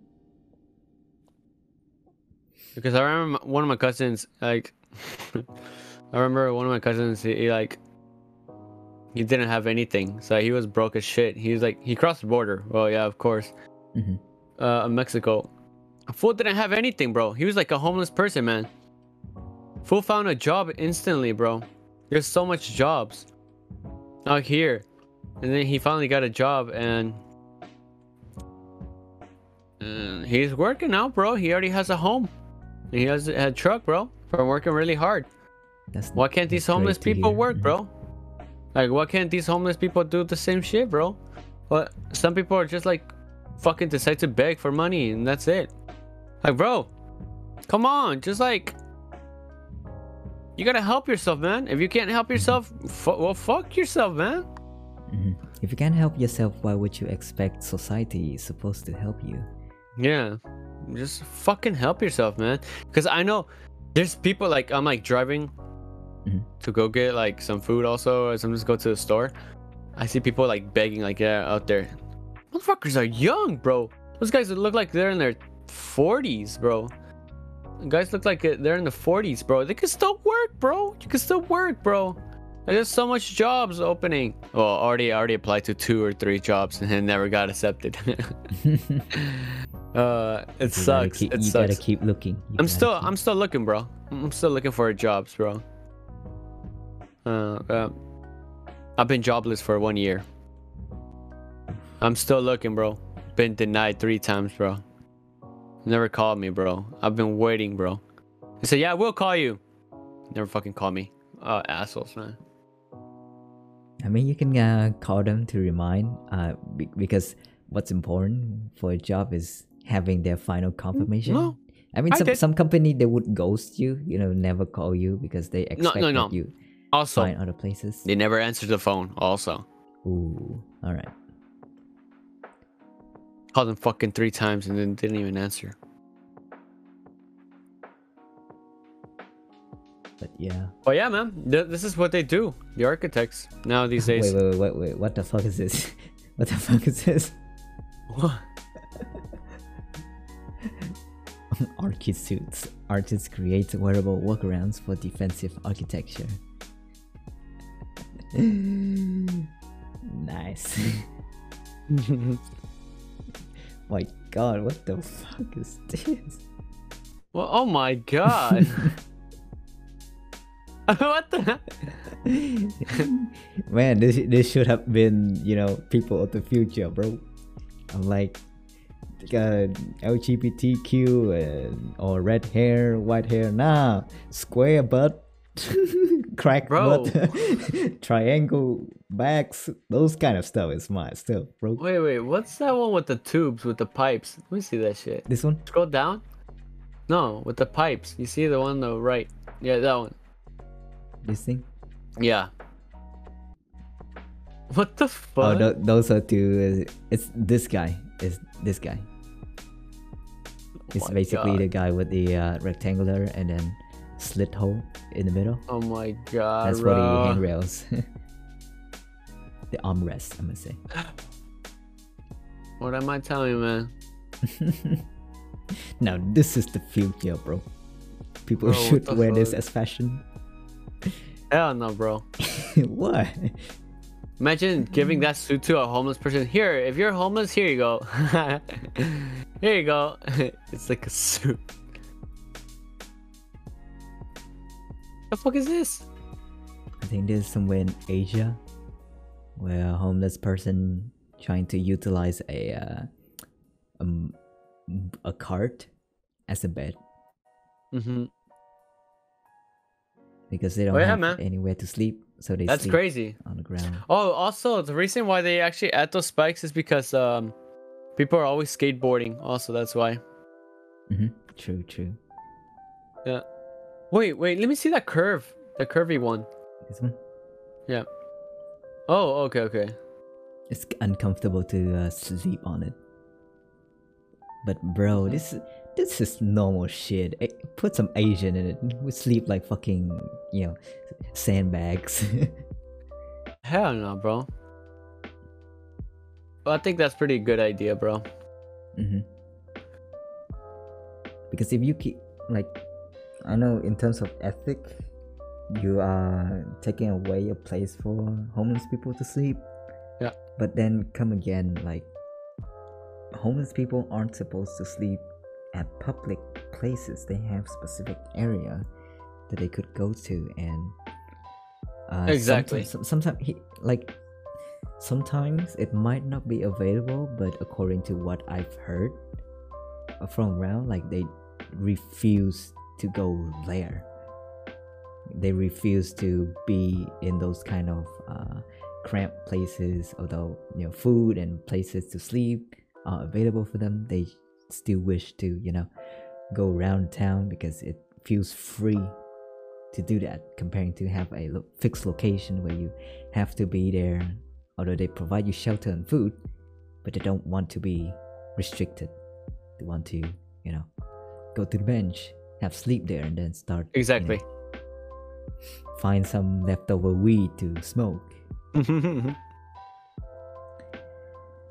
Speaker 2: Because I remember one of my cousins, like, I remember one of my cousins, he, he, like, he didn't have anything, so he was broke as shit. He was like, he crossed the border. Well, yeah, of course.
Speaker 1: Mhm.
Speaker 2: Uh, Mexico. A fool didn't have anything, bro. He was like a homeless person, man. Fool found a job instantly, bro. There's so much jobs out here, and then he finally got a job, and and he's working now, bro. He already has a home. He has a truck, bro. From working really hard.
Speaker 1: That's
Speaker 2: Why can't these homeless people
Speaker 1: hear.
Speaker 2: work, bro? Like, why can't these homeless people do the same shit, bro? But some people are just like fucking decide to beg for money and that's it. Like, bro, come on, just like you gotta help yourself, man. If you can't help yourself, fu- well, fuck yourself, man.
Speaker 1: Mhm. If you can't help yourself, why would you expect society is supposed to help you?
Speaker 2: Yeah, just fucking help yourself, man. Because I know there's people like I'm like driving
Speaker 1: Mhm.
Speaker 2: to go get like some food also, or some just go to the store. I see people like begging like yeah out there. Motherfuckers are young, bro. Those guys look like they're in their 40s, bro. Guys look like they're in the 40s, bro. They can still work, bro. You can still work, bro. There's so much jobs opening. Well, already already applied to two or three jobs and never got accepted. uh, it
Speaker 1: You
Speaker 2: sucks.
Speaker 1: keep-
Speaker 2: it
Speaker 1: you
Speaker 2: sucks.
Speaker 1: gotta keep looking. You
Speaker 2: I'm still
Speaker 1: keep-
Speaker 2: I'm still looking, bro. I'm still looking for jobs, bro. Uh, uh, I've been jobless for one year. I'm still looking, bro. Been denied three times, bro. Never called me, bro. I've been waiting, bro. They said, "Yeah, we'll call you." Never fucking call me. Uh, assholes, man.
Speaker 1: I mean, you can uh, call them to remind, uh, be- because what's important for a job is having their final confirmation.
Speaker 2: no,
Speaker 1: I mean,
Speaker 2: I
Speaker 1: some
Speaker 2: did.
Speaker 1: some company they would ghost you, you know, never call you because they
Speaker 2: No,
Speaker 1: expect
Speaker 2: no, no.
Speaker 1: that you
Speaker 2: Also,
Speaker 1: find other places.
Speaker 2: they never answer the phone. Also,
Speaker 1: Ooh, all right.
Speaker 2: Called them fucking three times and then didn't even answer.
Speaker 1: But yeah.
Speaker 2: But yeah, man, th- this is what they do. The architects now these days.
Speaker 1: Wait, wait, wait, wait. What the fuck is this? what the fuck is this?
Speaker 2: What?
Speaker 1: Archisuits. Artists create wearable workarounds for defensive architecture. nice. My god, what the fuck is this?
Speaker 2: Well, oh my god. what the?
Speaker 1: Man, this this should have been you know people of the future, bro. I'm like uh, LGBTQ and, or red hair, white hair. Nah, square butt, crack
Speaker 2: Bro.
Speaker 1: butt, triangle backs. Those kind of stuff is mine still, bro.
Speaker 2: Wait, wait. What's that one with the tubes with the pipes? Let me see that shit.
Speaker 1: This one?
Speaker 2: Scroll down. No, with the pipes. You see the one on the right? Yeah, that one.
Speaker 1: This thing.
Speaker 2: Yeah. What the
Speaker 1: Oh,
Speaker 2: fuck?
Speaker 1: tho- those are two. Uh, it's this guy. It's this guy. It's
Speaker 2: my
Speaker 1: basically
Speaker 2: God.
Speaker 1: the guy with the uh, rectangular and then slit hole in the middle.
Speaker 2: oh my god,
Speaker 1: That's for the
Speaker 2: bro.
Speaker 1: handrails. the armrest, I'm gonna say.
Speaker 2: What am I telling you, man?
Speaker 1: now this is the future, bro. People
Speaker 2: Bro,
Speaker 1: should wear this as fashion.
Speaker 2: Hell no, bro.
Speaker 1: what?
Speaker 2: Imagine giving that suit to a homeless person. Here, if you're homeless, here you go. here you go. it's like a suit. The fuck is this?
Speaker 1: I think this is somewhere in Asia, where a homeless person trying to utilize a uh, um, a cart as a bed
Speaker 2: Mm-hmm.
Speaker 1: because they don't
Speaker 2: Oh, yeah,
Speaker 1: have
Speaker 2: man.
Speaker 1: anywhere to sleep, so they
Speaker 2: That's
Speaker 1: sleep
Speaker 2: crazy.
Speaker 1: on the ground.
Speaker 2: Oh, also the reason why they actually add those spikes is because um, people are always skateboarding. Also, that's why.
Speaker 1: hmm True, true.
Speaker 2: Yeah. Wait, wait. Let me see that curve. The curvy one.
Speaker 1: This one.
Speaker 2: Yeah. Oh, okay, okay.
Speaker 1: It's uncomfortable to uh, sleep on it. But bro, this this is normal shit. Eh, Put some Asian in it. We sleep like fucking, you know, sandbags.
Speaker 2: Hell no, bro. Well, I think that's pretty good idea, bro.
Speaker 1: hmm Because if you keep like, I know in terms of ethic, you are taking away a place for homeless people to sleep.
Speaker 2: Yeah.
Speaker 1: But then come again, like, homeless people aren't supposed to sleep at public places. They have specific area that they could go to, and uh,
Speaker 2: Exactly.
Speaker 1: Sometimes, sometimes he, like sometimes it might not be available, but according to what I've heard from around, like they refuse to go there. They refuse to be in those kind of uh, cramped places. Although you know, food and places to sleep are available for them, they still wish to you know go around town because it feels free to do that comparing to have a lo- fixed location where you have to be there although they provide you shelter and food but they don't want to be restricted they want to you know go to the bench have sleep there and then start you know,
Speaker 2: Exactly.
Speaker 1: Find some leftover weed to smoke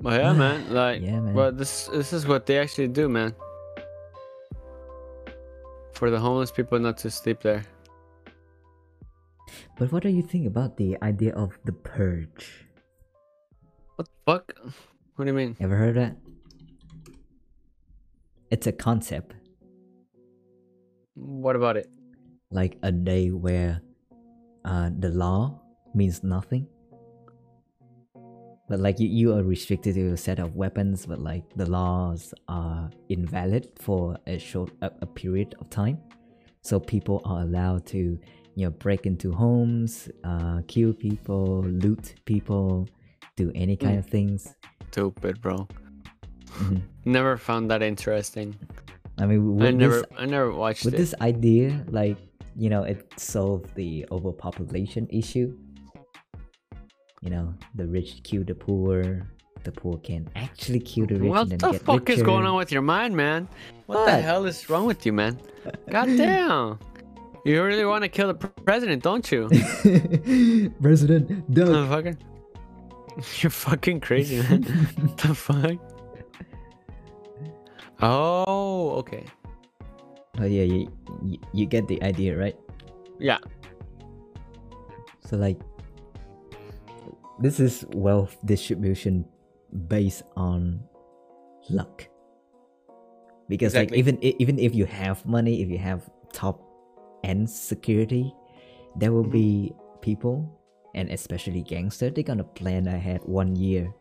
Speaker 2: Well, yeah, man. Like,
Speaker 1: Yeah, man.
Speaker 2: Well, this this is what they actually do, man. For the homeless people not to sleep there.
Speaker 1: but what do you think about the idea of the purge
Speaker 2: What the fuck? What do you mean?
Speaker 1: ever heard of that it's a concept
Speaker 2: What about it?
Speaker 1: Like a day where uh, the law means nothing. But like you, you are restricted to a set of weapons, but like the laws are invalid for a short a, a period of time. So people are allowed to, you know, break into homes, uh, kill people, loot people, do any kind of things.
Speaker 2: Stupid, bro.
Speaker 1: Mhm.
Speaker 2: Never found that interesting.
Speaker 1: I mean,
Speaker 2: I never,
Speaker 1: this,
Speaker 2: I never watched
Speaker 1: with
Speaker 2: it.
Speaker 1: this idea, like you know, it solved the overpopulation issue. You know, the rich kill the poor. The poor can actually kill the rich
Speaker 2: What the fuck is going on with your mind, man? What, the hell is wrong with you, man? God damn. You really want to kill the president, don't you?
Speaker 1: President.
Speaker 2: Motherfucker. You're fucking crazy, man. the fuck? Oh, okay.
Speaker 1: Oh yeah, you, you you get the idea, right?
Speaker 2: Yeah.
Speaker 1: So like, this is wealth distribution based on luck. Because
Speaker 2: Exactly.
Speaker 1: like even even if you have money, if you have top end security, there will be mm-hmm. people and especially gangsters they're gonna plan ahead one year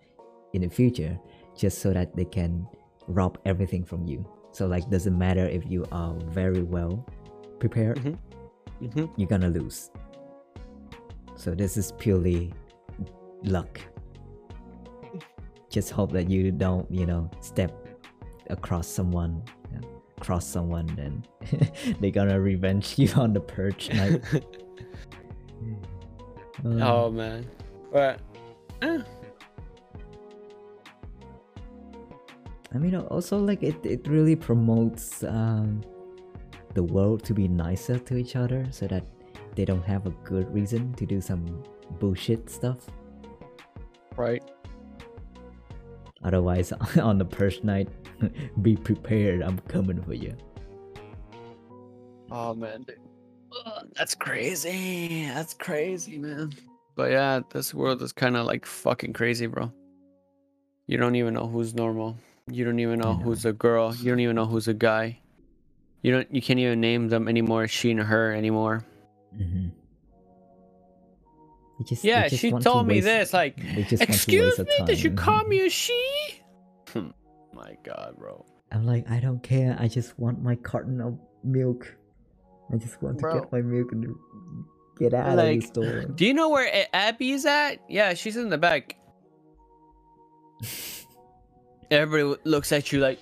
Speaker 1: in the future just so that they can rob everything from you so like doesn't matter if you are very well prepared
Speaker 2: Mhm.
Speaker 1: you're gonna lose so this is purely luck just hope that you don't you know step across someone yeah, cross someone then they're gonna revenge you on the perch. Um,
Speaker 2: Oh man. But eh,
Speaker 1: I mean, also like it, it really promotes um, the world to be nicer to each other, so that they don't have a good reason to do some bullshit stuff.
Speaker 2: right.
Speaker 1: Otherwise, on the purge night, be prepared. I'm coming for you.
Speaker 2: Oh man. Ugh, that's crazy. That's crazy, man. But yeah, this world is kind of like fucking crazy, bro. You don't even know who's normal. You don't even know who's a girl. You don't even know who's a guy. You don't. You can't even name them anymore. She and her anymore.
Speaker 1: Mm-hmm. Just,
Speaker 2: Yeah, she
Speaker 1: want to
Speaker 2: told me
Speaker 1: waste-
Speaker 2: this. Like,
Speaker 1: they just want to
Speaker 2: excuse me, did you call me a she? My God, bro.
Speaker 1: I'm like, I don't care. I just want my carton of milk. I just want to get my milk and get out of
Speaker 2: Like,
Speaker 1: the store.
Speaker 2: do you know where A- Abby is at? Yeah, she's in the back. Everybody looks at you like,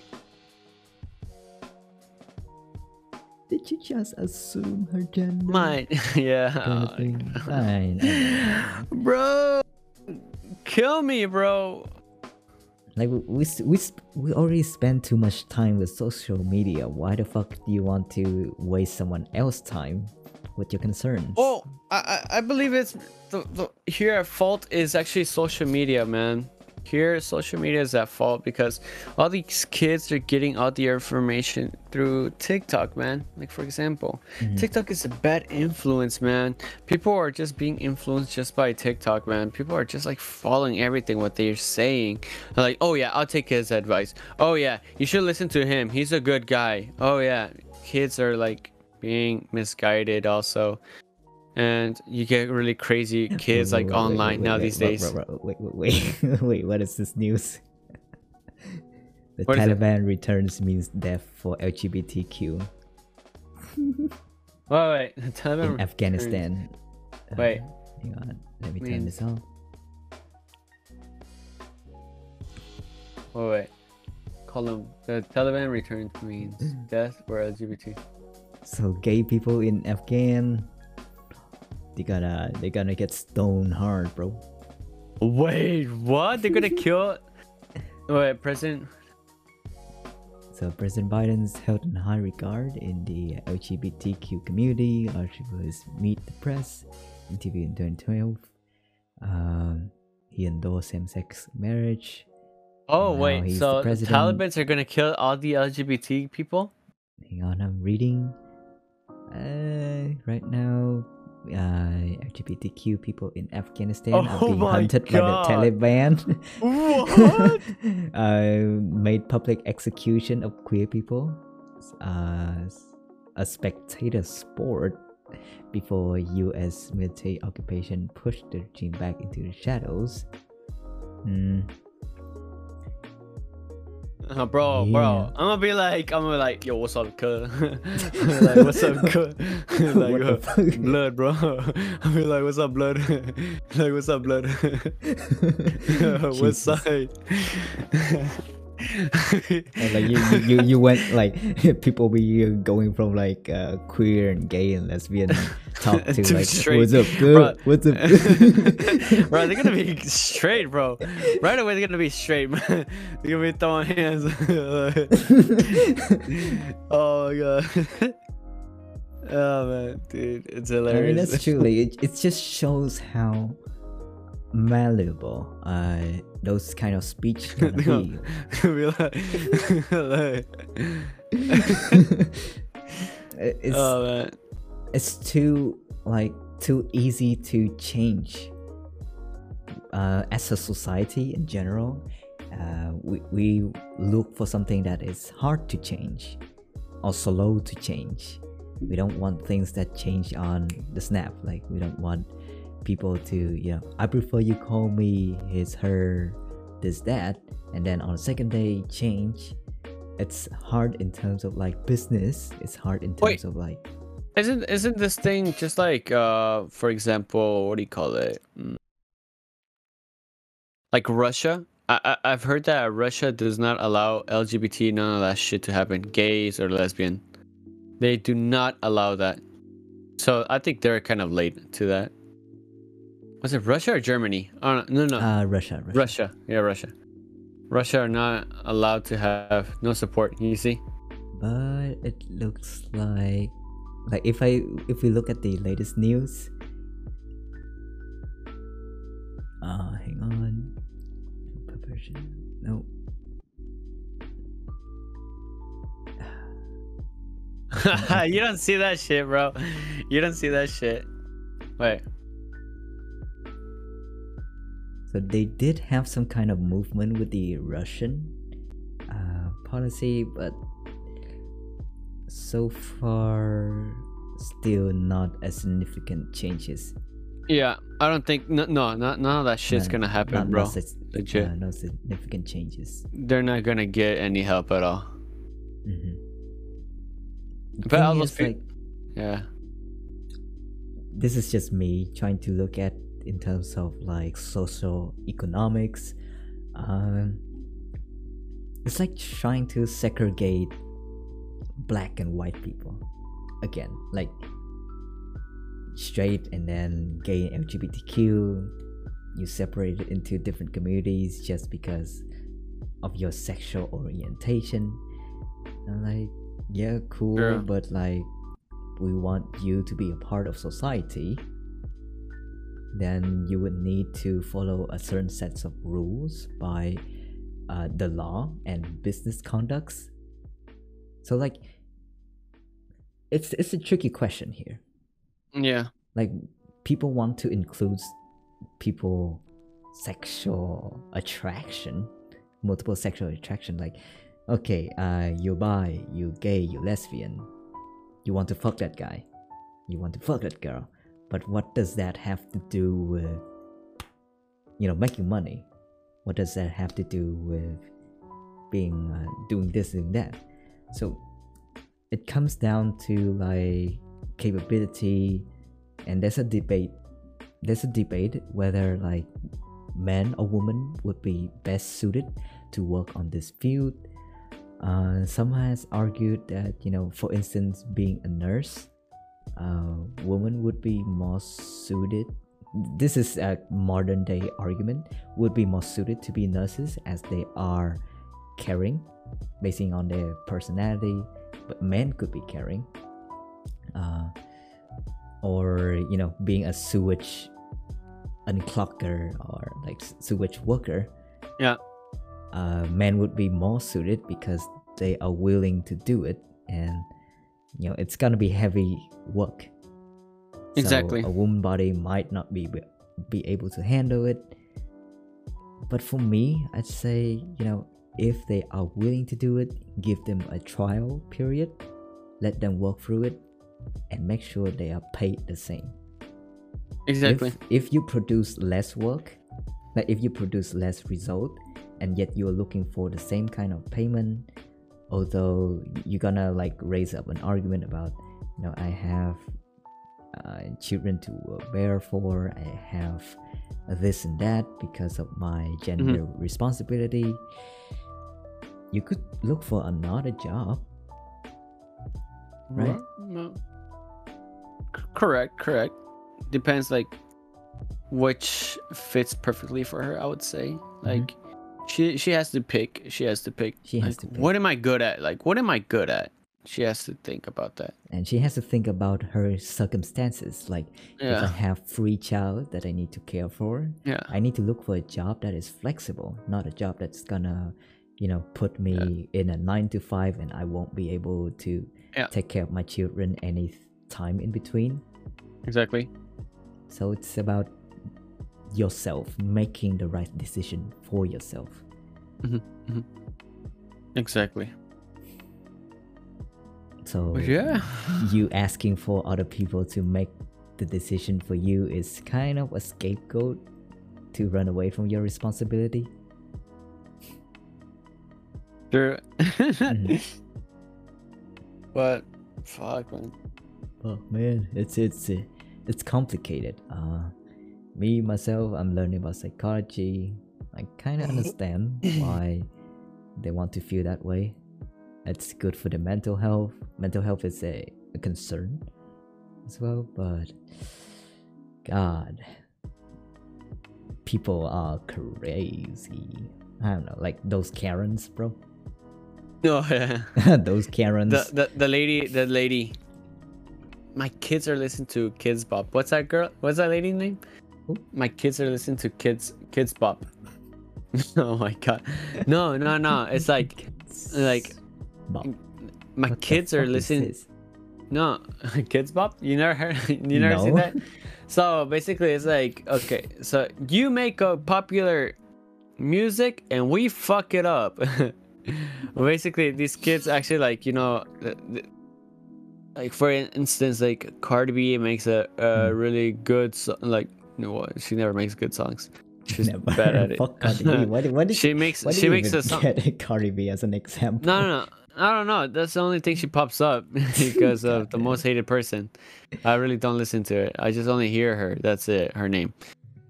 Speaker 1: Did you just assume her gender?
Speaker 2: mine. yeah.
Speaker 1: Kind of thing. Oh, fine.
Speaker 2: Bro, kill me, bro.
Speaker 1: Like we we we, already spend too much time with social media. Why the fuck do you want to waste someone else's time with your concerns?
Speaker 2: Oh, I I, I believe it's the, the here at fault is actually social media, man. Here, social media is at fault because all these kids are getting all the information through TikTok, man. Like for example, mm-hmm. TikTok is a bad influence, man. People are just being influenced just by TikTok, man. People are just like following everything what they're saying. They're like, oh yeah, I'll take his advice. Oh yeah, you should listen to him. He's a good guy. Oh yeah, kids are like being misguided also and you get really crazy kids like
Speaker 1: wait, wait,
Speaker 2: online
Speaker 1: wait,
Speaker 2: now these days
Speaker 1: Wait, wait, wait, wait, what is this news? the
Speaker 2: What?
Speaker 1: Taliban returns means death for LGBTQ
Speaker 2: wait wait tell me
Speaker 1: in Afghanistan. Uh,
Speaker 2: Wait.
Speaker 1: hang on, let me turn this off.
Speaker 2: wait wait call them the taliban returns means death for lgbt
Speaker 1: So gay people in Afghan, they gotta they gonna get stoned hard, bro.
Speaker 2: wait what they're gonna kill wait president
Speaker 1: So President Biden's held in high regard in the LGBTQ community. Largely was meet the press, interview in 2012. Um, he endorsed same-sex marriage.
Speaker 2: oh wait
Speaker 1: he's the
Speaker 2: so the talibans are gonna kill all the lgbt people
Speaker 1: Hang on, I'm reading. Uh, right now, uh, LGBTQ people in Afghanistan are
Speaker 2: Oh
Speaker 1: being hunted
Speaker 2: God.
Speaker 1: by the Taliban.
Speaker 2: What?
Speaker 1: uh, made public execution of queer people. Uh, a spectator sport before U.S. military occupation pushed the regime back into the shadows. Hmm.
Speaker 2: Uh, bro,
Speaker 1: Yeah.
Speaker 2: bro, I'm gonna be like, I'm gonna be like, yo, what's up, cuz? like, what's up, cuz? like,
Speaker 1: What
Speaker 2: uh, blood, bro. I'll be like, what's up, blood? like, what's up, blood? what's
Speaker 1: Jesus. And like you, you, you, went like people be going from like uh, queer and gay and lesbian talk to
Speaker 2: Too
Speaker 1: like
Speaker 2: straight.
Speaker 1: what's up
Speaker 2: Bro.
Speaker 1: what's up good?"
Speaker 2: bro, they're gonna be straight, bro. Right away, they're gonna be straight, man. They're gonna be throwing hands. oh my god. Oh man, dude, it's hilarious.
Speaker 1: I mean that's true like, it, it just shows how malleable uh those kind of speech can
Speaker 2: They'll-
Speaker 1: be
Speaker 2: they'll be like- like-
Speaker 1: It- it's
Speaker 2: oh
Speaker 1: it's too like too easy to change uh, as a society in general. Uh, we, we look for something that is hard to change or slow to change. We don't want things that change on the snap. Like we don't want people to you know i prefer you call me his her this that and then on the second day change it's hard in terms of like business it's hard in terms
Speaker 2: Wait.
Speaker 1: of like
Speaker 2: Isn't isn't this thing just like uh for example, what do you call it? Mm. Like Russia? I, I I've heard that Russia does not allow LGBT none of that shit to happen, gays or lesbian. They do not allow that. So I think they're kind of late to that. Was it Russia or Germany? Oh no no.
Speaker 1: uh russia russia,
Speaker 2: Russia. Yeah, Russia. Russia are not allowed to have no support, you see?
Speaker 1: but it looks like like if i if we look at the latest news uh hang on no
Speaker 2: you don't see that shit, bro. You don't see that shit. Wait.
Speaker 1: So they did have some kind of movement with the Russian uh, policy, but so far, still not as significant changes.
Speaker 2: Yeah, I don't think no, no, not none of that shit's
Speaker 1: No,
Speaker 2: gonna happen,
Speaker 1: not-
Speaker 2: bro.
Speaker 1: not uh, no significant changes.
Speaker 2: they're not gonna get any help at all.
Speaker 1: hmm
Speaker 2: But all those peop- yeah,
Speaker 1: this is just me trying to look at in terms of like social economics. Um, it's like trying to segregate black and white people again, like straight and then gay and LGBTQ. You separate it into different communities just because of your sexual orientation. And like, yeah, cool,
Speaker 2: Yeah.
Speaker 1: but like, we want you to be a part of society then you would need to follow a certain sets of rules by uh, the law and business conducts. So like it's it's a tricky question here.
Speaker 2: Yeah,
Speaker 1: like people want to include people sexual attraction multiple sexual attraction like okay uh you bi you gay you lesbian. You want to fuck that guy. You want to fuck that girl but what does that have to do with you know making money? What does that have to do with being uh, doing this and that? So it comes down to like capability and there's a debate there's a debate whether like man or woman would be best suited to work on this field. Uh, some has argued that you know for instance being a nurse uh, woman would be more suited this is a modern day argument would be more suited to be nurses as they are caring basing on their personality but men could be caring. Uh, or you know being a sewage unclocker or like sewage worker.
Speaker 2: Yeah,
Speaker 1: uh, men would be more suited because they are willing to do it and you know it's gonna be heavy work So
Speaker 2: Exactly.
Speaker 1: a woman body might not be be able to handle it but for me i'd say you know if they are willing to do it give them a trial period let them work through it and make sure they are paid the same
Speaker 2: exactly.
Speaker 1: if, if you produce less work like if you produce less result and yet you're looking for the same kind of payment although you're gonna like raise up an argument about you know i have uh, children to uh, bear for i have this and that because of my gender responsibility you could look for another job right
Speaker 2: No. C- Correct, correct. Depends like which fits perfectly for her, I would say. Like she she has to pick. She has to pick.
Speaker 1: She has
Speaker 2: like,
Speaker 1: to pick.
Speaker 2: What am I good at? Like what am I good at? She has to think about that.
Speaker 1: and she has to think about her circumstances like if i have three child that i need to care for
Speaker 2: Yeah.
Speaker 1: i need to look for a job that is flexible not a job that's gonna you know put me in a nine to five and i won't be able to
Speaker 2: Yeah.
Speaker 1: take care of my children any time in between
Speaker 2: Exactly.
Speaker 1: so it's about yourself making the right decision for yourself
Speaker 2: Exactly.
Speaker 1: So
Speaker 2: Yeah.
Speaker 1: you asking for other people to make the decision for you is kind of a scapegoat to run away from your responsibility.
Speaker 2: Sure.
Speaker 1: Mm-hmm.
Speaker 2: but fuck man.
Speaker 1: Oh man, it's it's it's complicated. Uh, me myself, I'm learning about psychology. I kind of mm-hmm. understand why they want to feel that way. It's good for the mental health. Mental health is a, a concern as well, but God, people are crazy. I don't know, like those Karens, bro.
Speaker 2: Oh yeah.
Speaker 1: those Karens.
Speaker 2: The, the the lady the lady. My kids are listening to Kids Bop. What's that girl? What's that lady's name? My kids are listening to Kids Kids pop. oh my god. No, no, no. It's like like my kids are listening? No, Kids pop? You never heard you never seen that? So basically it's like okay, so you make a popular music and we fuck it up. basically these kids actually like, you know, like for instance like Cardi B makes a, a really good like no she never makes good songs. She's
Speaker 1: Never.
Speaker 2: bad at it.
Speaker 1: Fuck Cardi B. Why, why did
Speaker 2: she makes
Speaker 1: why
Speaker 2: she makes a song.
Speaker 1: get Cardi B as an example?
Speaker 2: No, no, no. I don't know. That's the only thing she pops up because of the most hated person. I really don't listen to it. I just only hear her. That's it. Her name.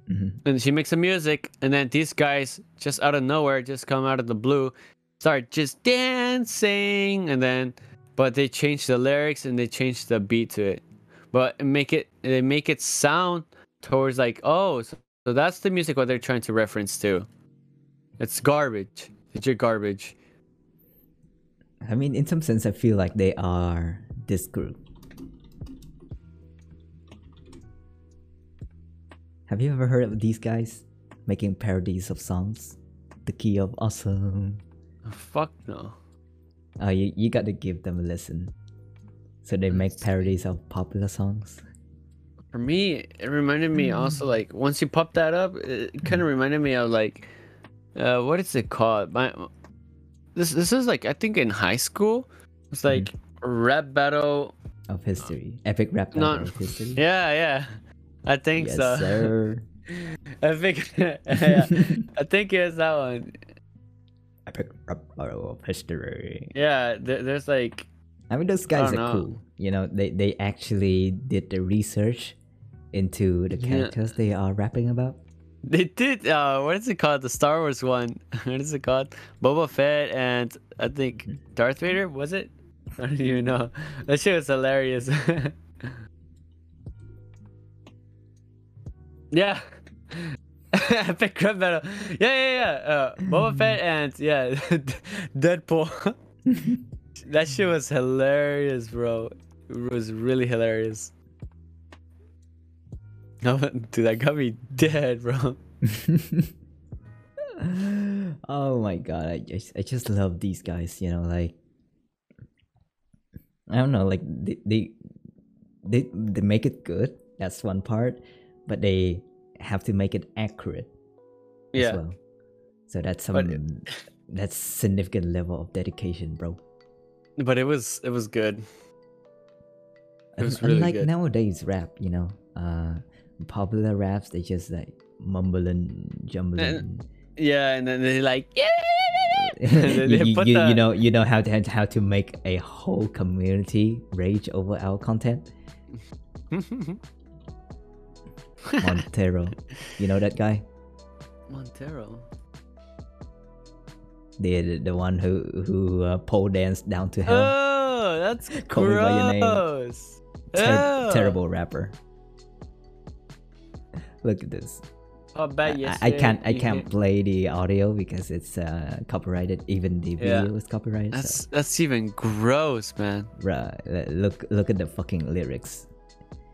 Speaker 2: Mm-hmm. And she makes some music, and then these guys just out of nowhere just come out of the blue, start just dancing, and then, but they change the lyrics and they change the beat to it, but make it they make it sound towards like oh, so, so that's the music what they're trying to reference to. It's garbage. It's your garbage.
Speaker 1: I mean, in some sense, I feel like they are this group. Have you ever heard of these guys making parodies of songs? The Key of Awesome.
Speaker 2: Oh, fuck no.
Speaker 1: Oh, you, you gotta give them a listen. So they make parodies of popular songs.
Speaker 2: For me, it reminded me also like once you pop that up, it kind of reminded me of like, uh, what is it called? My this this is like I think in high school. It's like rap battle.
Speaker 1: Of history. Epic rap battle
Speaker 2: No,
Speaker 1: of history.
Speaker 2: yeah, yeah, I think
Speaker 1: Yes,
Speaker 2: so.
Speaker 1: sir.
Speaker 2: Epic, yeah, I think it's that one.
Speaker 1: Epic rap battle of history.
Speaker 2: Yeah, there, there's like
Speaker 1: I mean, those guys are
Speaker 2: know.
Speaker 1: cool. You know, they they actually did the research into the
Speaker 2: Yeah.
Speaker 1: characters they are rapping about.
Speaker 2: They did. Uh, what is it called? The Star Wars one. what is it called? Boba Fett and I think Darth Vader. Was it? I don't even know. That shit was hilarious. yeah. Epic rap battle. Yeah, yeah, yeah. Uh, Boba Fett and yeah, Deadpool. that shit was hilarious, bro. It was really hilarious. Dude, that got me dead, bro.
Speaker 1: oh my god, I just I just love these guys. You know, like I don't know, like they they they, they make it good. That's one part, but they have to make it accurate
Speaker 2: Yeah.
Speaker 1: as well. So that's some that's significant level of dedication, bro.
Speaker 2: But it was it was good. It was really
Speaker 1: Unlike
Speaker 2: good.
Speaker 1: nowadays rap, you know, uh, popular raps they just like mumbling, jumbling.
Speaker 2: Yeah, and then they like yeah.
Speaker 1: you, you,
Speaker 2: the-
Speaker 1: you know you know how to how to make a whole community rage over our content. Montero, you know that guy,
Speaker 2: Montero.
Speaker 1: the the, the one who who uh, pole danced down to hell.
Speaker 2: Oh, that's
Speaker 1: Call by your name.
Speaker 2: gross.
Speaker 1: Ter-
Speaker 2: Oh.
Speaker 1: Terrible rapper. Look at this.
Speaker 2: I bet you.
Speaker 1: I, I can't I can't
Speaker 2: hit-
Speaker 1: play the audio because it's uh, copyrighted. Even the
Speaker 2: Yeah.
Speaker 1: video is copyrighted. so-
Speaker 2: That's that's even gross, man.
Speaker 1: Bruh, uh, look look at the fucking lyrics.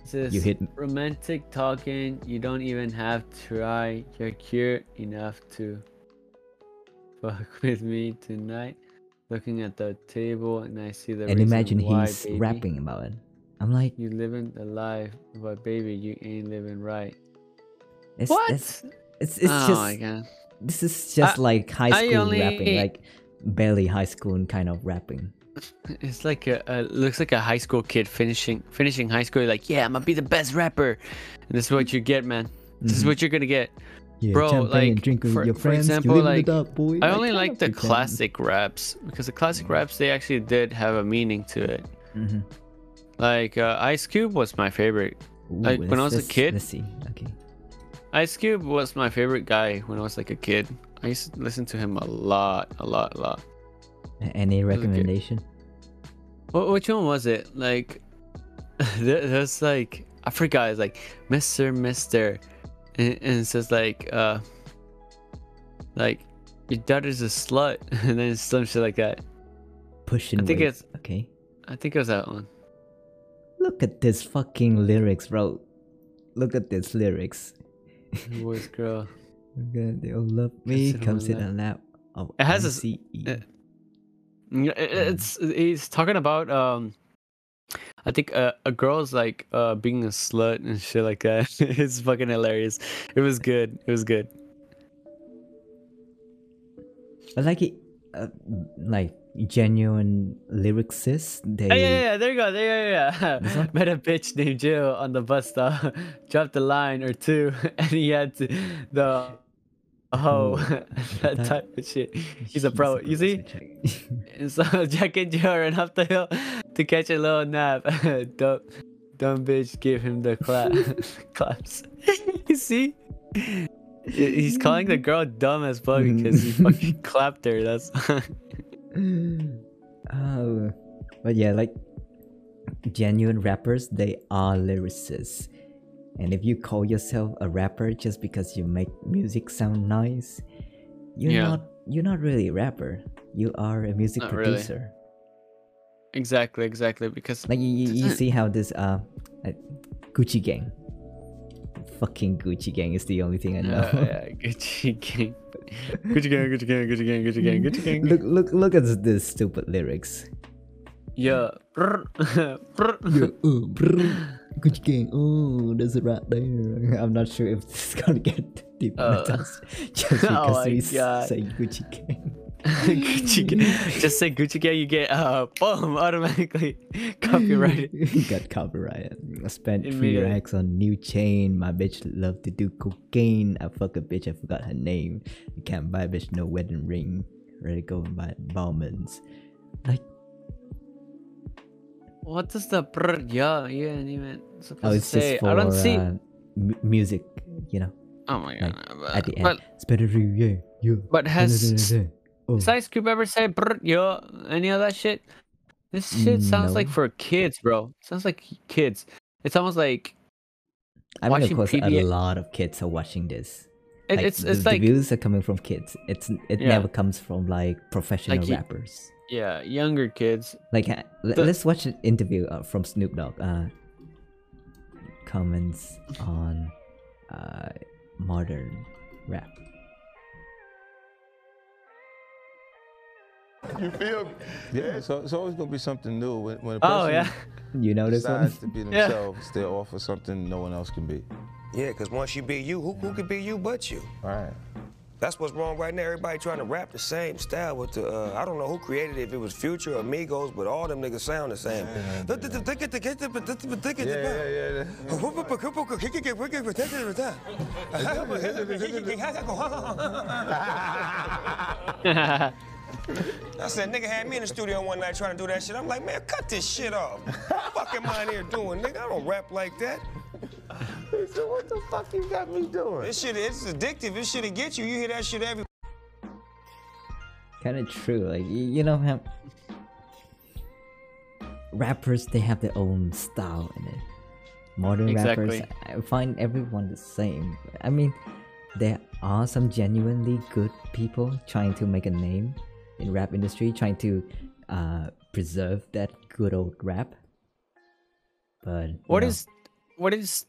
Speaker 2: This is
Speaker 1: You hit
Speaker 2: romantic talking. You don't even have to try. You're cute enough to fuck with me tonight. Looking at the table, and I see the.
Speaker 1: and imagine
Speaker 2: why,
Speaker 1: he's
Speaker 2: baby.
Speaker 1: rapping about it. I'm like,
Speaker 2: You living the life, but baby, you ain't living right.
Speaker 1: It's,
Speaker 2: What?
Speaker 1: It's it's, it's
Speaker 2: oh
Speaker 1: just
Speaker 2: my god.
Speaker 1: this is just
Speaker 2: I-
Speaker 1: like high school
Speaker 2: only-
Speaker 1: rapping, like barely high school kind of rapping.
Speaker 2: It's like a, a looks like a high school kid finishing finishing high school. Like, yeah, I'm gonna be the best rapper. And this is what you get, man. This is
Speaker 1: Mhm.
Speaker 2: what you're gonna get.
Speaker 1: Yeah,
Speaker 2: Bro, like for,
Speaker 1: your
Speaker 2: for example, like
Speaker 1: up, boy.
Speaker 2: I only
Speaker 1: shut
Speaker 2: like the classic raps because the classic raps they actually did have a meaning to it.
Speaker 1: Mhm.
Speaker 2: Like uh, Ice Cube was my favorite.
Speaker 1: Ooh,
Speaker 2: like when I was a kid,
Speaker 1: Let's see. Okay.
Speaker 2: Ice Cube was my favorite guy when I was like a kid. I used to listen to him a lot, a lot, a lot.
Speaker 1: Any
Speaker 2: was a kid.
Speaker 1: recommendation?
Speaker 2: What which one was it? Like there, there's like I forgot. It's like Mister Mister, and, and it says like uh like your daughter's a slut, and then some shit like that.
Speaker 1: Pushing.
Speaker 2: I think
Speaker 1: weight.
Speaker 2: it's
Speaker 1: okay.
Speaker 2: I think it was that one.
Speaker 1: Look at this fucking lyrics, bro. Look at this lyrics.
Speaker 2: Boys, girl.
Speaker 1: They all love me.
Speaker 2: sit
Speaker 1: Come sit on lap. Of
Speaker 2: It has a s-
Speaker 1: ICE.
Speaker 2: it- it- It's he's talking about um I think uh, a girl's like uh being a slut and shit like that. it's fucking hilarious. It was good. It was good.
Speaker 1: I like it. Uh, like genuine lyricists. They.
Speaker 2: Oh, yeah, yeah, yeah, there you go. There, yeah, yeah. Met a bitch named Jill on the bus stop, dropped a line or two, and he had to the oh, hoe, that
Speaker 1: that-
Speaker 2: type of shit. He's a pro. You see? And so Jack and Jill ran up the hill to catch a little nap. dumb, dumb bitch give him the clap, claps. you see? He's calling the girl dumb as fuck because he fucking clapped her. That's
Speaker 1: oh, but yeah, like genuine rappers, they are lyricists. And if you call yourself a rapper just because you make music sound nice, you're
Speaker 2: Yeah.
Speaker 1: not you're not really a rapper. You are a music
Speaker 2: Not really.
Speaker 1: producer.
Speaker 2: exactly, exactly. Because
Speaker 1: Like you, you, you see how this uh, uh Gucci Gang, fucking Gucci Gang is the only thing I know.
Speaker 2: Uh, yeah, Gucci gang. Gucci gang, Gucci gang, Gucci gang, Gucci gang, Gucci gang.
Speaker 1: look look look at this, this stupid lyrics.
Speaker 2: Yeah. brr, brr.
Speaker 1: Yeah, uh, brr, Gucci Gang. Oh, there's a rat there. I'm not sure if this is gonna get demonetized just because
Speaker 2: oh
Speaker 1: we
Speaker 2: God.
Speaker 1: say Gucci Gang.
Speaker 2: Gucci. Just say Gucci gang, you get uh boom automatically copyrighted.
Speaker 1: You got copyrighted. I spent three racks on new chain. My bitch love to do cocaine. I fuck a bitch. I forgot her name. You can't buy a bitch no wedding ring. Ready to go and buy Bauman's. Like,
Speaker 2: What does the brr yeah you ain't even supposed
Speaker 1: oh,
Speaker 2: to say?
Speaker 1: for
Speaker 2: I don't see.
Speaker 1: uh, m- music, you know.
Speaker 2: oh my god.
Speaker 1: like,
Speaker 2: but,
Speaker 1: at the end.
Speaker 2: but,
Speaker 1: It's better you, yeah, yeah.
Speaker 2: but has.
Speaker 1: Oh.
Speaker 2: Has Ice Cube ever say brr yo any of that shit? This shit sounds like for kids, bro. Sounds like kids. It's almost like
Speaker 1: I mean, of course, a lot of kids are watching this.
Speaker 2: It-
Speaker 1: Like,
Speaker 2: it's-
Speaker 1: the,
Speaker 2: it's
Speaker 1: the
Speaker 2: like-
Speaker 1: views are coming from kids. It's it
Speaker 2: Yeah.
Speaker 1: never comes from like professional
Speaker 2: Like
Speaker 1: rappers.
Speaker 2: yeah, younger kids.
Speaker 1: Like, uh, let's watch an interview uh, from Snoop Dogg. Uh, comments on uh, modern rap.
Speaker 13: You feel me? Yeah, so it's always gonna be something new when, when a
Speaker 2: Oh,
Speaker 13: person
Speaker 2: yeah.
Speaker 1: You know this one?
Speaker 13: decides to be
Speaker 2: Yeah.
Speaker 13: themselves. They offer something no one else can be.
Speaker 17: Yeah, because once you be you, who, who could be you but you?
Speaker 13: Right.
Speaker 17: That's what's wrong right now. Everybody trying to rap the same style with the, uh, I don't know who created it, if it was Future or Migos, but all them niggas sound the same. I said, nigga had me in the studio one night trying to do that shit. I'm like, man, cut this shit off. What the fuck am I in here doing, nigga? I don't rap like that.
Speaker 13: So what the fuck you got me doing?
Speaker 17: This shit, it's addictive. This shit'll get you. You hear that shit every
Speaker 1: Kind of true. Like, you know how rappers they have their own style in it. Modern
Speaker 2: Exactly.
Speaker 1: rappers, I find everyone the same. I mean, there are some genuinely good people trying to make a name in rap industry, trying to uh, preserve that good old rap. But
Speaker 2: What
Speaker 1: know,
Speaker 2: is what is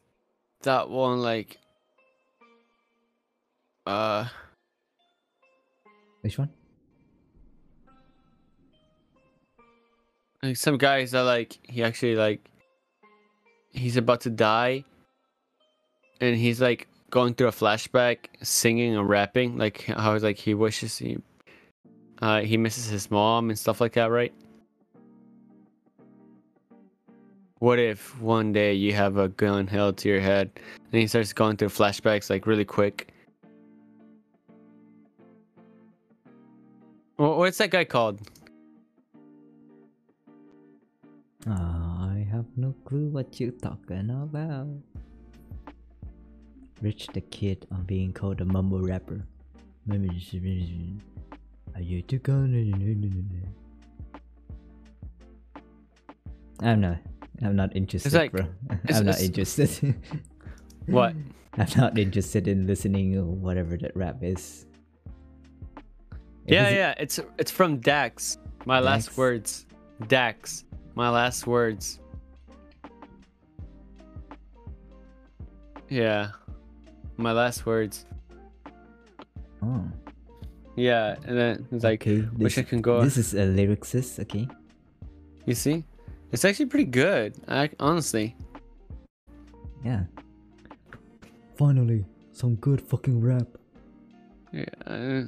Speaker 2: that one like uh
Speaker 1: which one?
Speaker 2: like some guys are like he actually like he's about to die and he's like going through a flashback singing and rapping like how like he wishes he uh he misses his mom and stuff like that right what if one day you have a gun held to your head and he starts going through flashbacks like really quick? What's that guy called?
Speaker 1: I have no clue what you're talking about. Rich the Kid on being called a mumble rapper. Are you too gone? I'm not. I'm not interested,
Speaker 2: like-
Speaker 1: bro. I'm not interested.
Speaker 2: What?
Speaker 1: I'm not interested in listening or whatever that rap is.
Speaker 2: Yeah,
Speaker 1: it's-
Speaker 2: yeah. It's it's from Dax. My last words. Dax. My last words. Yeah. My last words. Yeah, and then it's like
Speaker 1: Okay,
Speaker 2: wish
Speaker 1: this-
Speaker 2: I can go.
Speaker 1: This is a lyricist, okay?
Speaker 2: You see, it's actually pretty good. I honestly.
Speaker 1: Yeah. Finally, some good fucking rap.
Speaker 2: Yeah. uh,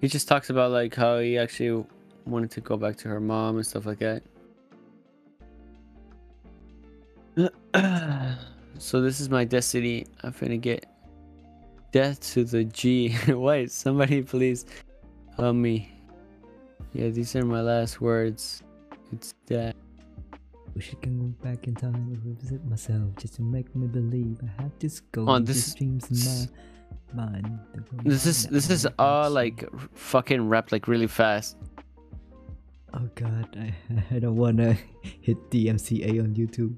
Speaker 2: He just talks about like how he actually wanted to go back to her mom and stuff like that. so this is my destiny. I'm finna get death to the G. Wait, somebody please help me. Yeah, these are my last words. It's death.
Speaker 1: Wish I can go back in time and revisit myself just to make me believe I have this
Speaker 2: Oh,
Speaker 1: oh,
Speaker 2: this-
Speaker 1: dreams in my mind.
Speaker 2: This is this is all like fucking rap like really fast.
Speaker 1: Oh god, I, I don't wanna hit DMCA on YouTube.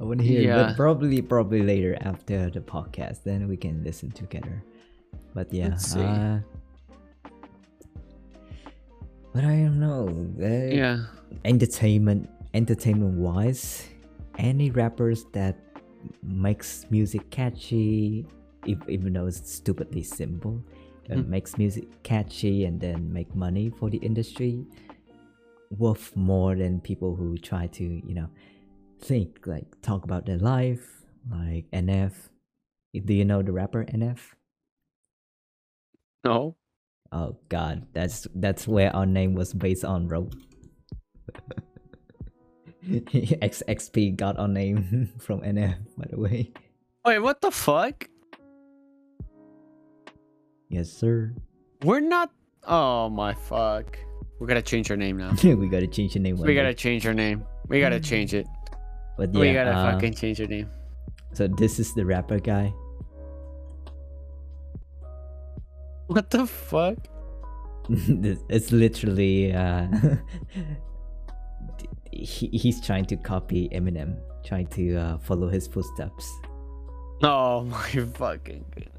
Speaker 1: I wanna hear it, but probably probably later after the podcast, then we can listen together. But yeah, uh, but I don't know. uh,
Speaker 2: Yeah.
Speaker 1: entertainment entertainment wise any rappers that makes music catchy if, even though it's stupidly simple uh,
Speaker 2: Mhm.
Speaker 1: makes music catchy and then make money for the industry worth more than people who try to you know think like talk about their life like nf do you know the rapper nf
Speaker 2: No.
Speaker 1: oh god that's that's where our name was based on bro XXP got our name from NF, by the way.
Speaker 2: Wait, what the fuck?
Speaker 1: Yes, sir.
Speaker 2: We're not. Oh my fuck. We gotta change our name now.
Speaker 1: we gotta change the name.
Speaker 2: we gotta change our name. We gotta change it.
Speaker 1: But
Speaker 2: we gotta
Speaker 1: uh,
Speaker 2: fucking change our name.
Speaker 1: So this is the rapper guy.
Speaker 2: What the fuck?
Speaker 1: It's literally uh, he, he's trying to copy Eminem, trying to uh, follow his footsteps.
Speaker 2: Oh my fucking god.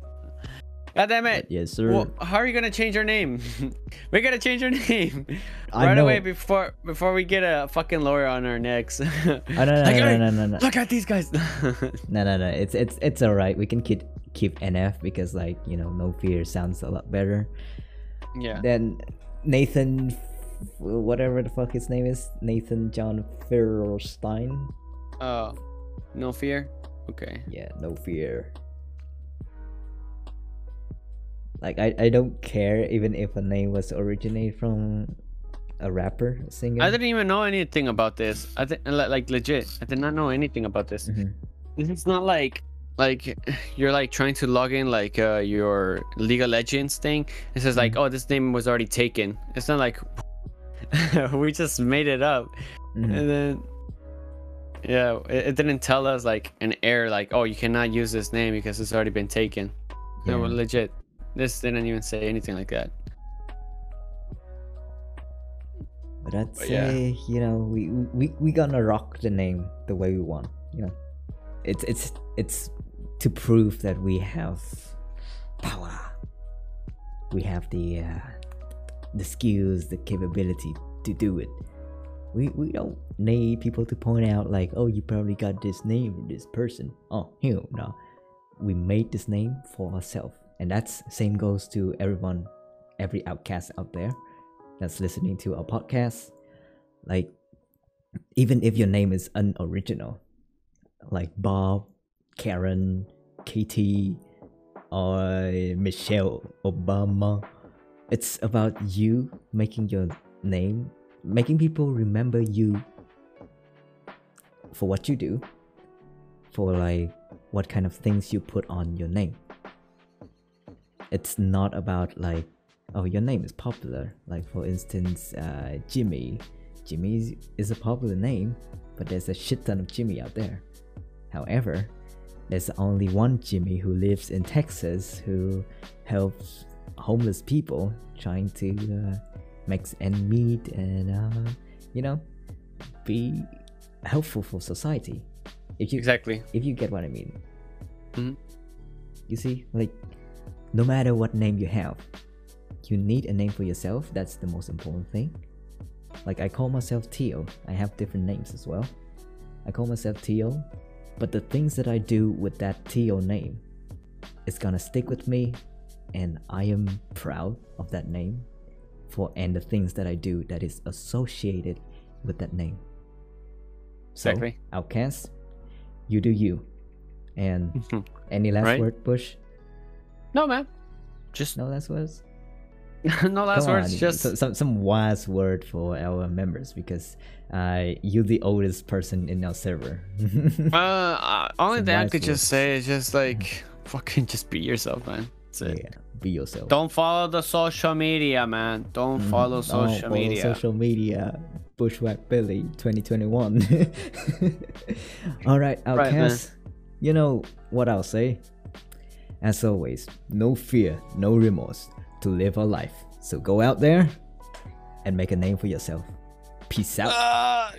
Speaker 2: God damn it.
Speaker 1: Yes, sir.
Speaker 2: Well, how are you gonna change our name? we gotta change our name
Speaker 1: I
Speaker 2: right
Speaker 1: know.
Speaker 2: away before before we get a fucking lawyer on our necks.
Speaker 1: Oh, no, no, no,
Speaker 2: Like,
Speaker 1: no,
Speaker 2: "Hey,
Speaker 1: no, no, no.
Speaker 2: Look at these guys.
Speaker 1: No, no, no. It's it's it's all right. We can keep keep NF because like you know, no fear sounds a lot better.
Speaker 2: yeah.
Speaker 1: Then Nathan, whatever the fuck his name is, Nathan John Feuerstein.
Speaker 2: Oh, no fear. Okay.
Speaker 1: Yeah, no fear. Like I, I don't care even if a name was originated from a rapper, a singer.
Speaker 2: I didn't even know anything about this. I think like legit. I did not know anything about this.
Speaker 1: Mhm.
Speaker 2: This is not like like you're like trying to log in like uh, your League of Legends thing. It says like, oh, this name was already taken. It's not like we just made it up,
Speaker 1: Mhm.
Speaker 2: and then yeah, it, it didn't tell us like an error like, oh, you cannot use this name because it's already been taken. No, legit. This didn't even say anything like that.
Speaker 1: But I'd
Speaker 2: But yeah.
Speaker 1: say, you know, we we we gonna rock the name the way we want. You know, it's it's it's to prove that we have power. We have the uh, the skills, the capability to do it. We we don't need people to point out like, oh, you probably got this name from this person. Oh, hell no. We made this name for ourselves, and that's same goes to everyone, every outcast out there that's listening to our podcast. Like, even if your name is unoriginal, like Bob, Karen, Katie, or Michelle Obama, it's about you making your name, making people remember you for what you do, for like what kind of things you put on your name. It's not about like, oh, your name is popular. Like for instance, uh, Jimmy. Jimmy is a popular name, but there's a shit ton of Jimmy out there. However, there's only one Jimmy who lives in Texas who helps homeless people trying to uh, make ends meet and uh, you know be helpful for society. If you
Speaker 2: exactly,
Speaker 1: if you get what I mean.
Speaker 2: Mhm.
Speaker 1: You see, like no matter what name you have, you need a name for yourself. That's the most important thing. Like I call myself Teo. I have different names as well. I call myself Teo, but the things that I do with that Teo name is gonna stick with me, and I am proud of that name for and the things that I do that is associated with that name. So,
Speaker 2: Exactly.
Speaker 1: Outcast, you do you. And any last
Speaker 2: Right.
Speaker 1: word, Bush?
Speaker 2: No, man. Just
Speaker 1: no last words.
Speaker 2: no last
Speaker 1: Come
Speaker 2: words.
Speaker 1: on,
Speaker 2: Just
Speaker 1: so- some some wise word for our members because uh, you're the oldest person in our server.
Speaker 2: uh, uh, only
Speaker 1: Some
Speaker 2: thing I
Speaker 1: wise
Speaker 2: could just say is just like fucking just be yourself, man. That's it.
Speaker 1: Yeah, be yourself.
Speaker 2: Don't follow the social media, man. Don't
Speaker 1: Mhm.
Speaker 2: follow
Speaker 1: Don't
Speaker 2: social
Speaker 1: follow
Speaker 2: media.
Speaker 1: Social media. Bushwhack Billy 2021. All right,
Speaker 2: man.
Speaker 1: Outcast. you know what I'll say? As always, no fear, no remorse to live our life. So go out there and make a name for yourself. Peace out.